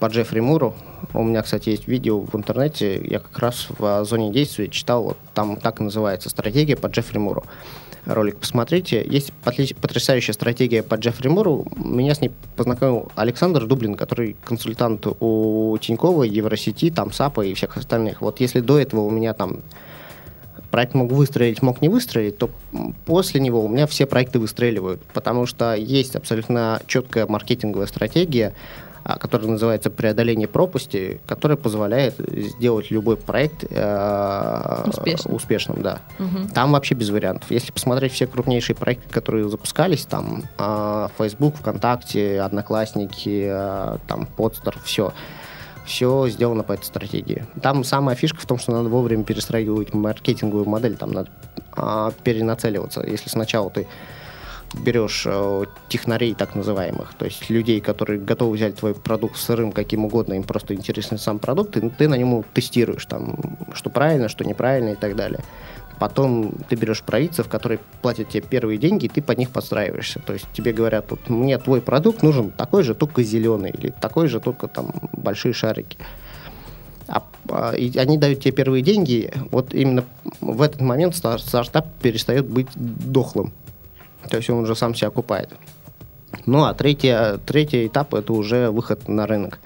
по Джеффри Муру. У меня, кстати, есть видео в интернете. Я как раз в зоне действия читал, вот там так и называется стратегия по Джеффри Муру. Ролик посмотрите. Есть потрясающая стратегия по Джеффри Муру. Меня с ней познакомил Александр Дублин, который консультант у Тинькова, Евросети, там САПа и всех остальных. Вот если до этого у меня там проект мог выстрелить, мог не выстрелить, то после него у меня все проекты выстреливают, потому что есть абсолютно четкая маркетинговая стратегия, а, которая называется преодоление пропасти, которая позволяет сделать любой проект э, Успешным. успешным, да. Мгм. Там вообще без вариантов. Если посмотреть все крупнейшие проекты, которые запускались, там а, Facebook, ВКонтакте, Одноклассники, а, там Подстер, все. Все сделано по этой стратегии. Там самая фишка в том, что надо вовремя перестраивать маркетинговую модель, там надо а, перенацеливаться. Если сначала ты берешь э, технарей так называемых, то есть людей, которые готовы взять твой продукт сырым, каким угодно, им просто интересен сам продукт, и ты на нем тестируешь, там, что правильно, что неправильно и так далее. Потом ты берешь провидцев, которые платят тебе первые деньги, и ты под них подстраиваешься. То есть тебе говорят, вот мне твой продукт нужен такой же, только зеленый, или такой же, только там большие шарики. А, а, и они дают тебе первые деньги, вот именно в этот момент стар- стартап перестает быть дохлым. То есть он уже сам себя окупает. Ну а третья, третий этап это уже выход на рынок.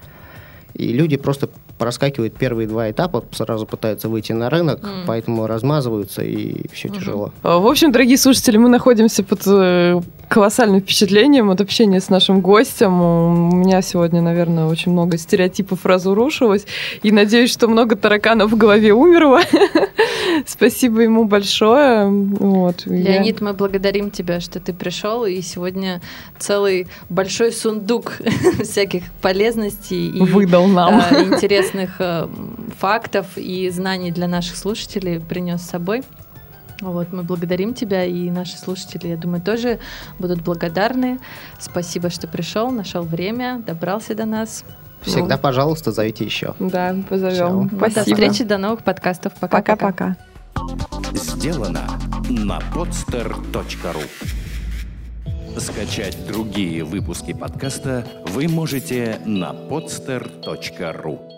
И люди просто проскакивают первые два этапа, сразу пытаются выйти на рынок, М. поэтому размазываются и все Мгм. тяжело. А, В общем, дорогие слушатели, мы находимся под э, колоссальным впечатлением от общения с нашим гостем. У меня сегодня, наверное, очень много стереотипов разрушилось. И надеюсь, что много тараканов в голове умерло. *laughs* Спасибо ему большое. Вот. Я- Леонид, мы благодарим тебя, что ты пришел, и сегодня целый большой сундук *laughs* всяких полезностей и выдал нам. э, интересных э, фактов и знаний для наших слушателей принес с собой. Вот, мы благодарим тебя, и наши слушатели, я думаю, тоже будут благодарны. Спасибо, что пришел, нашел время, добрался до нас. Всегда, пожалуйста, зовите еще. Да, позовем. До Спасибо. встречи, до новых подкастов. Пока-пока. Пока-пока. Сделано на podster.ru Скачать другие выпуски подкаста вы можете на podster.ru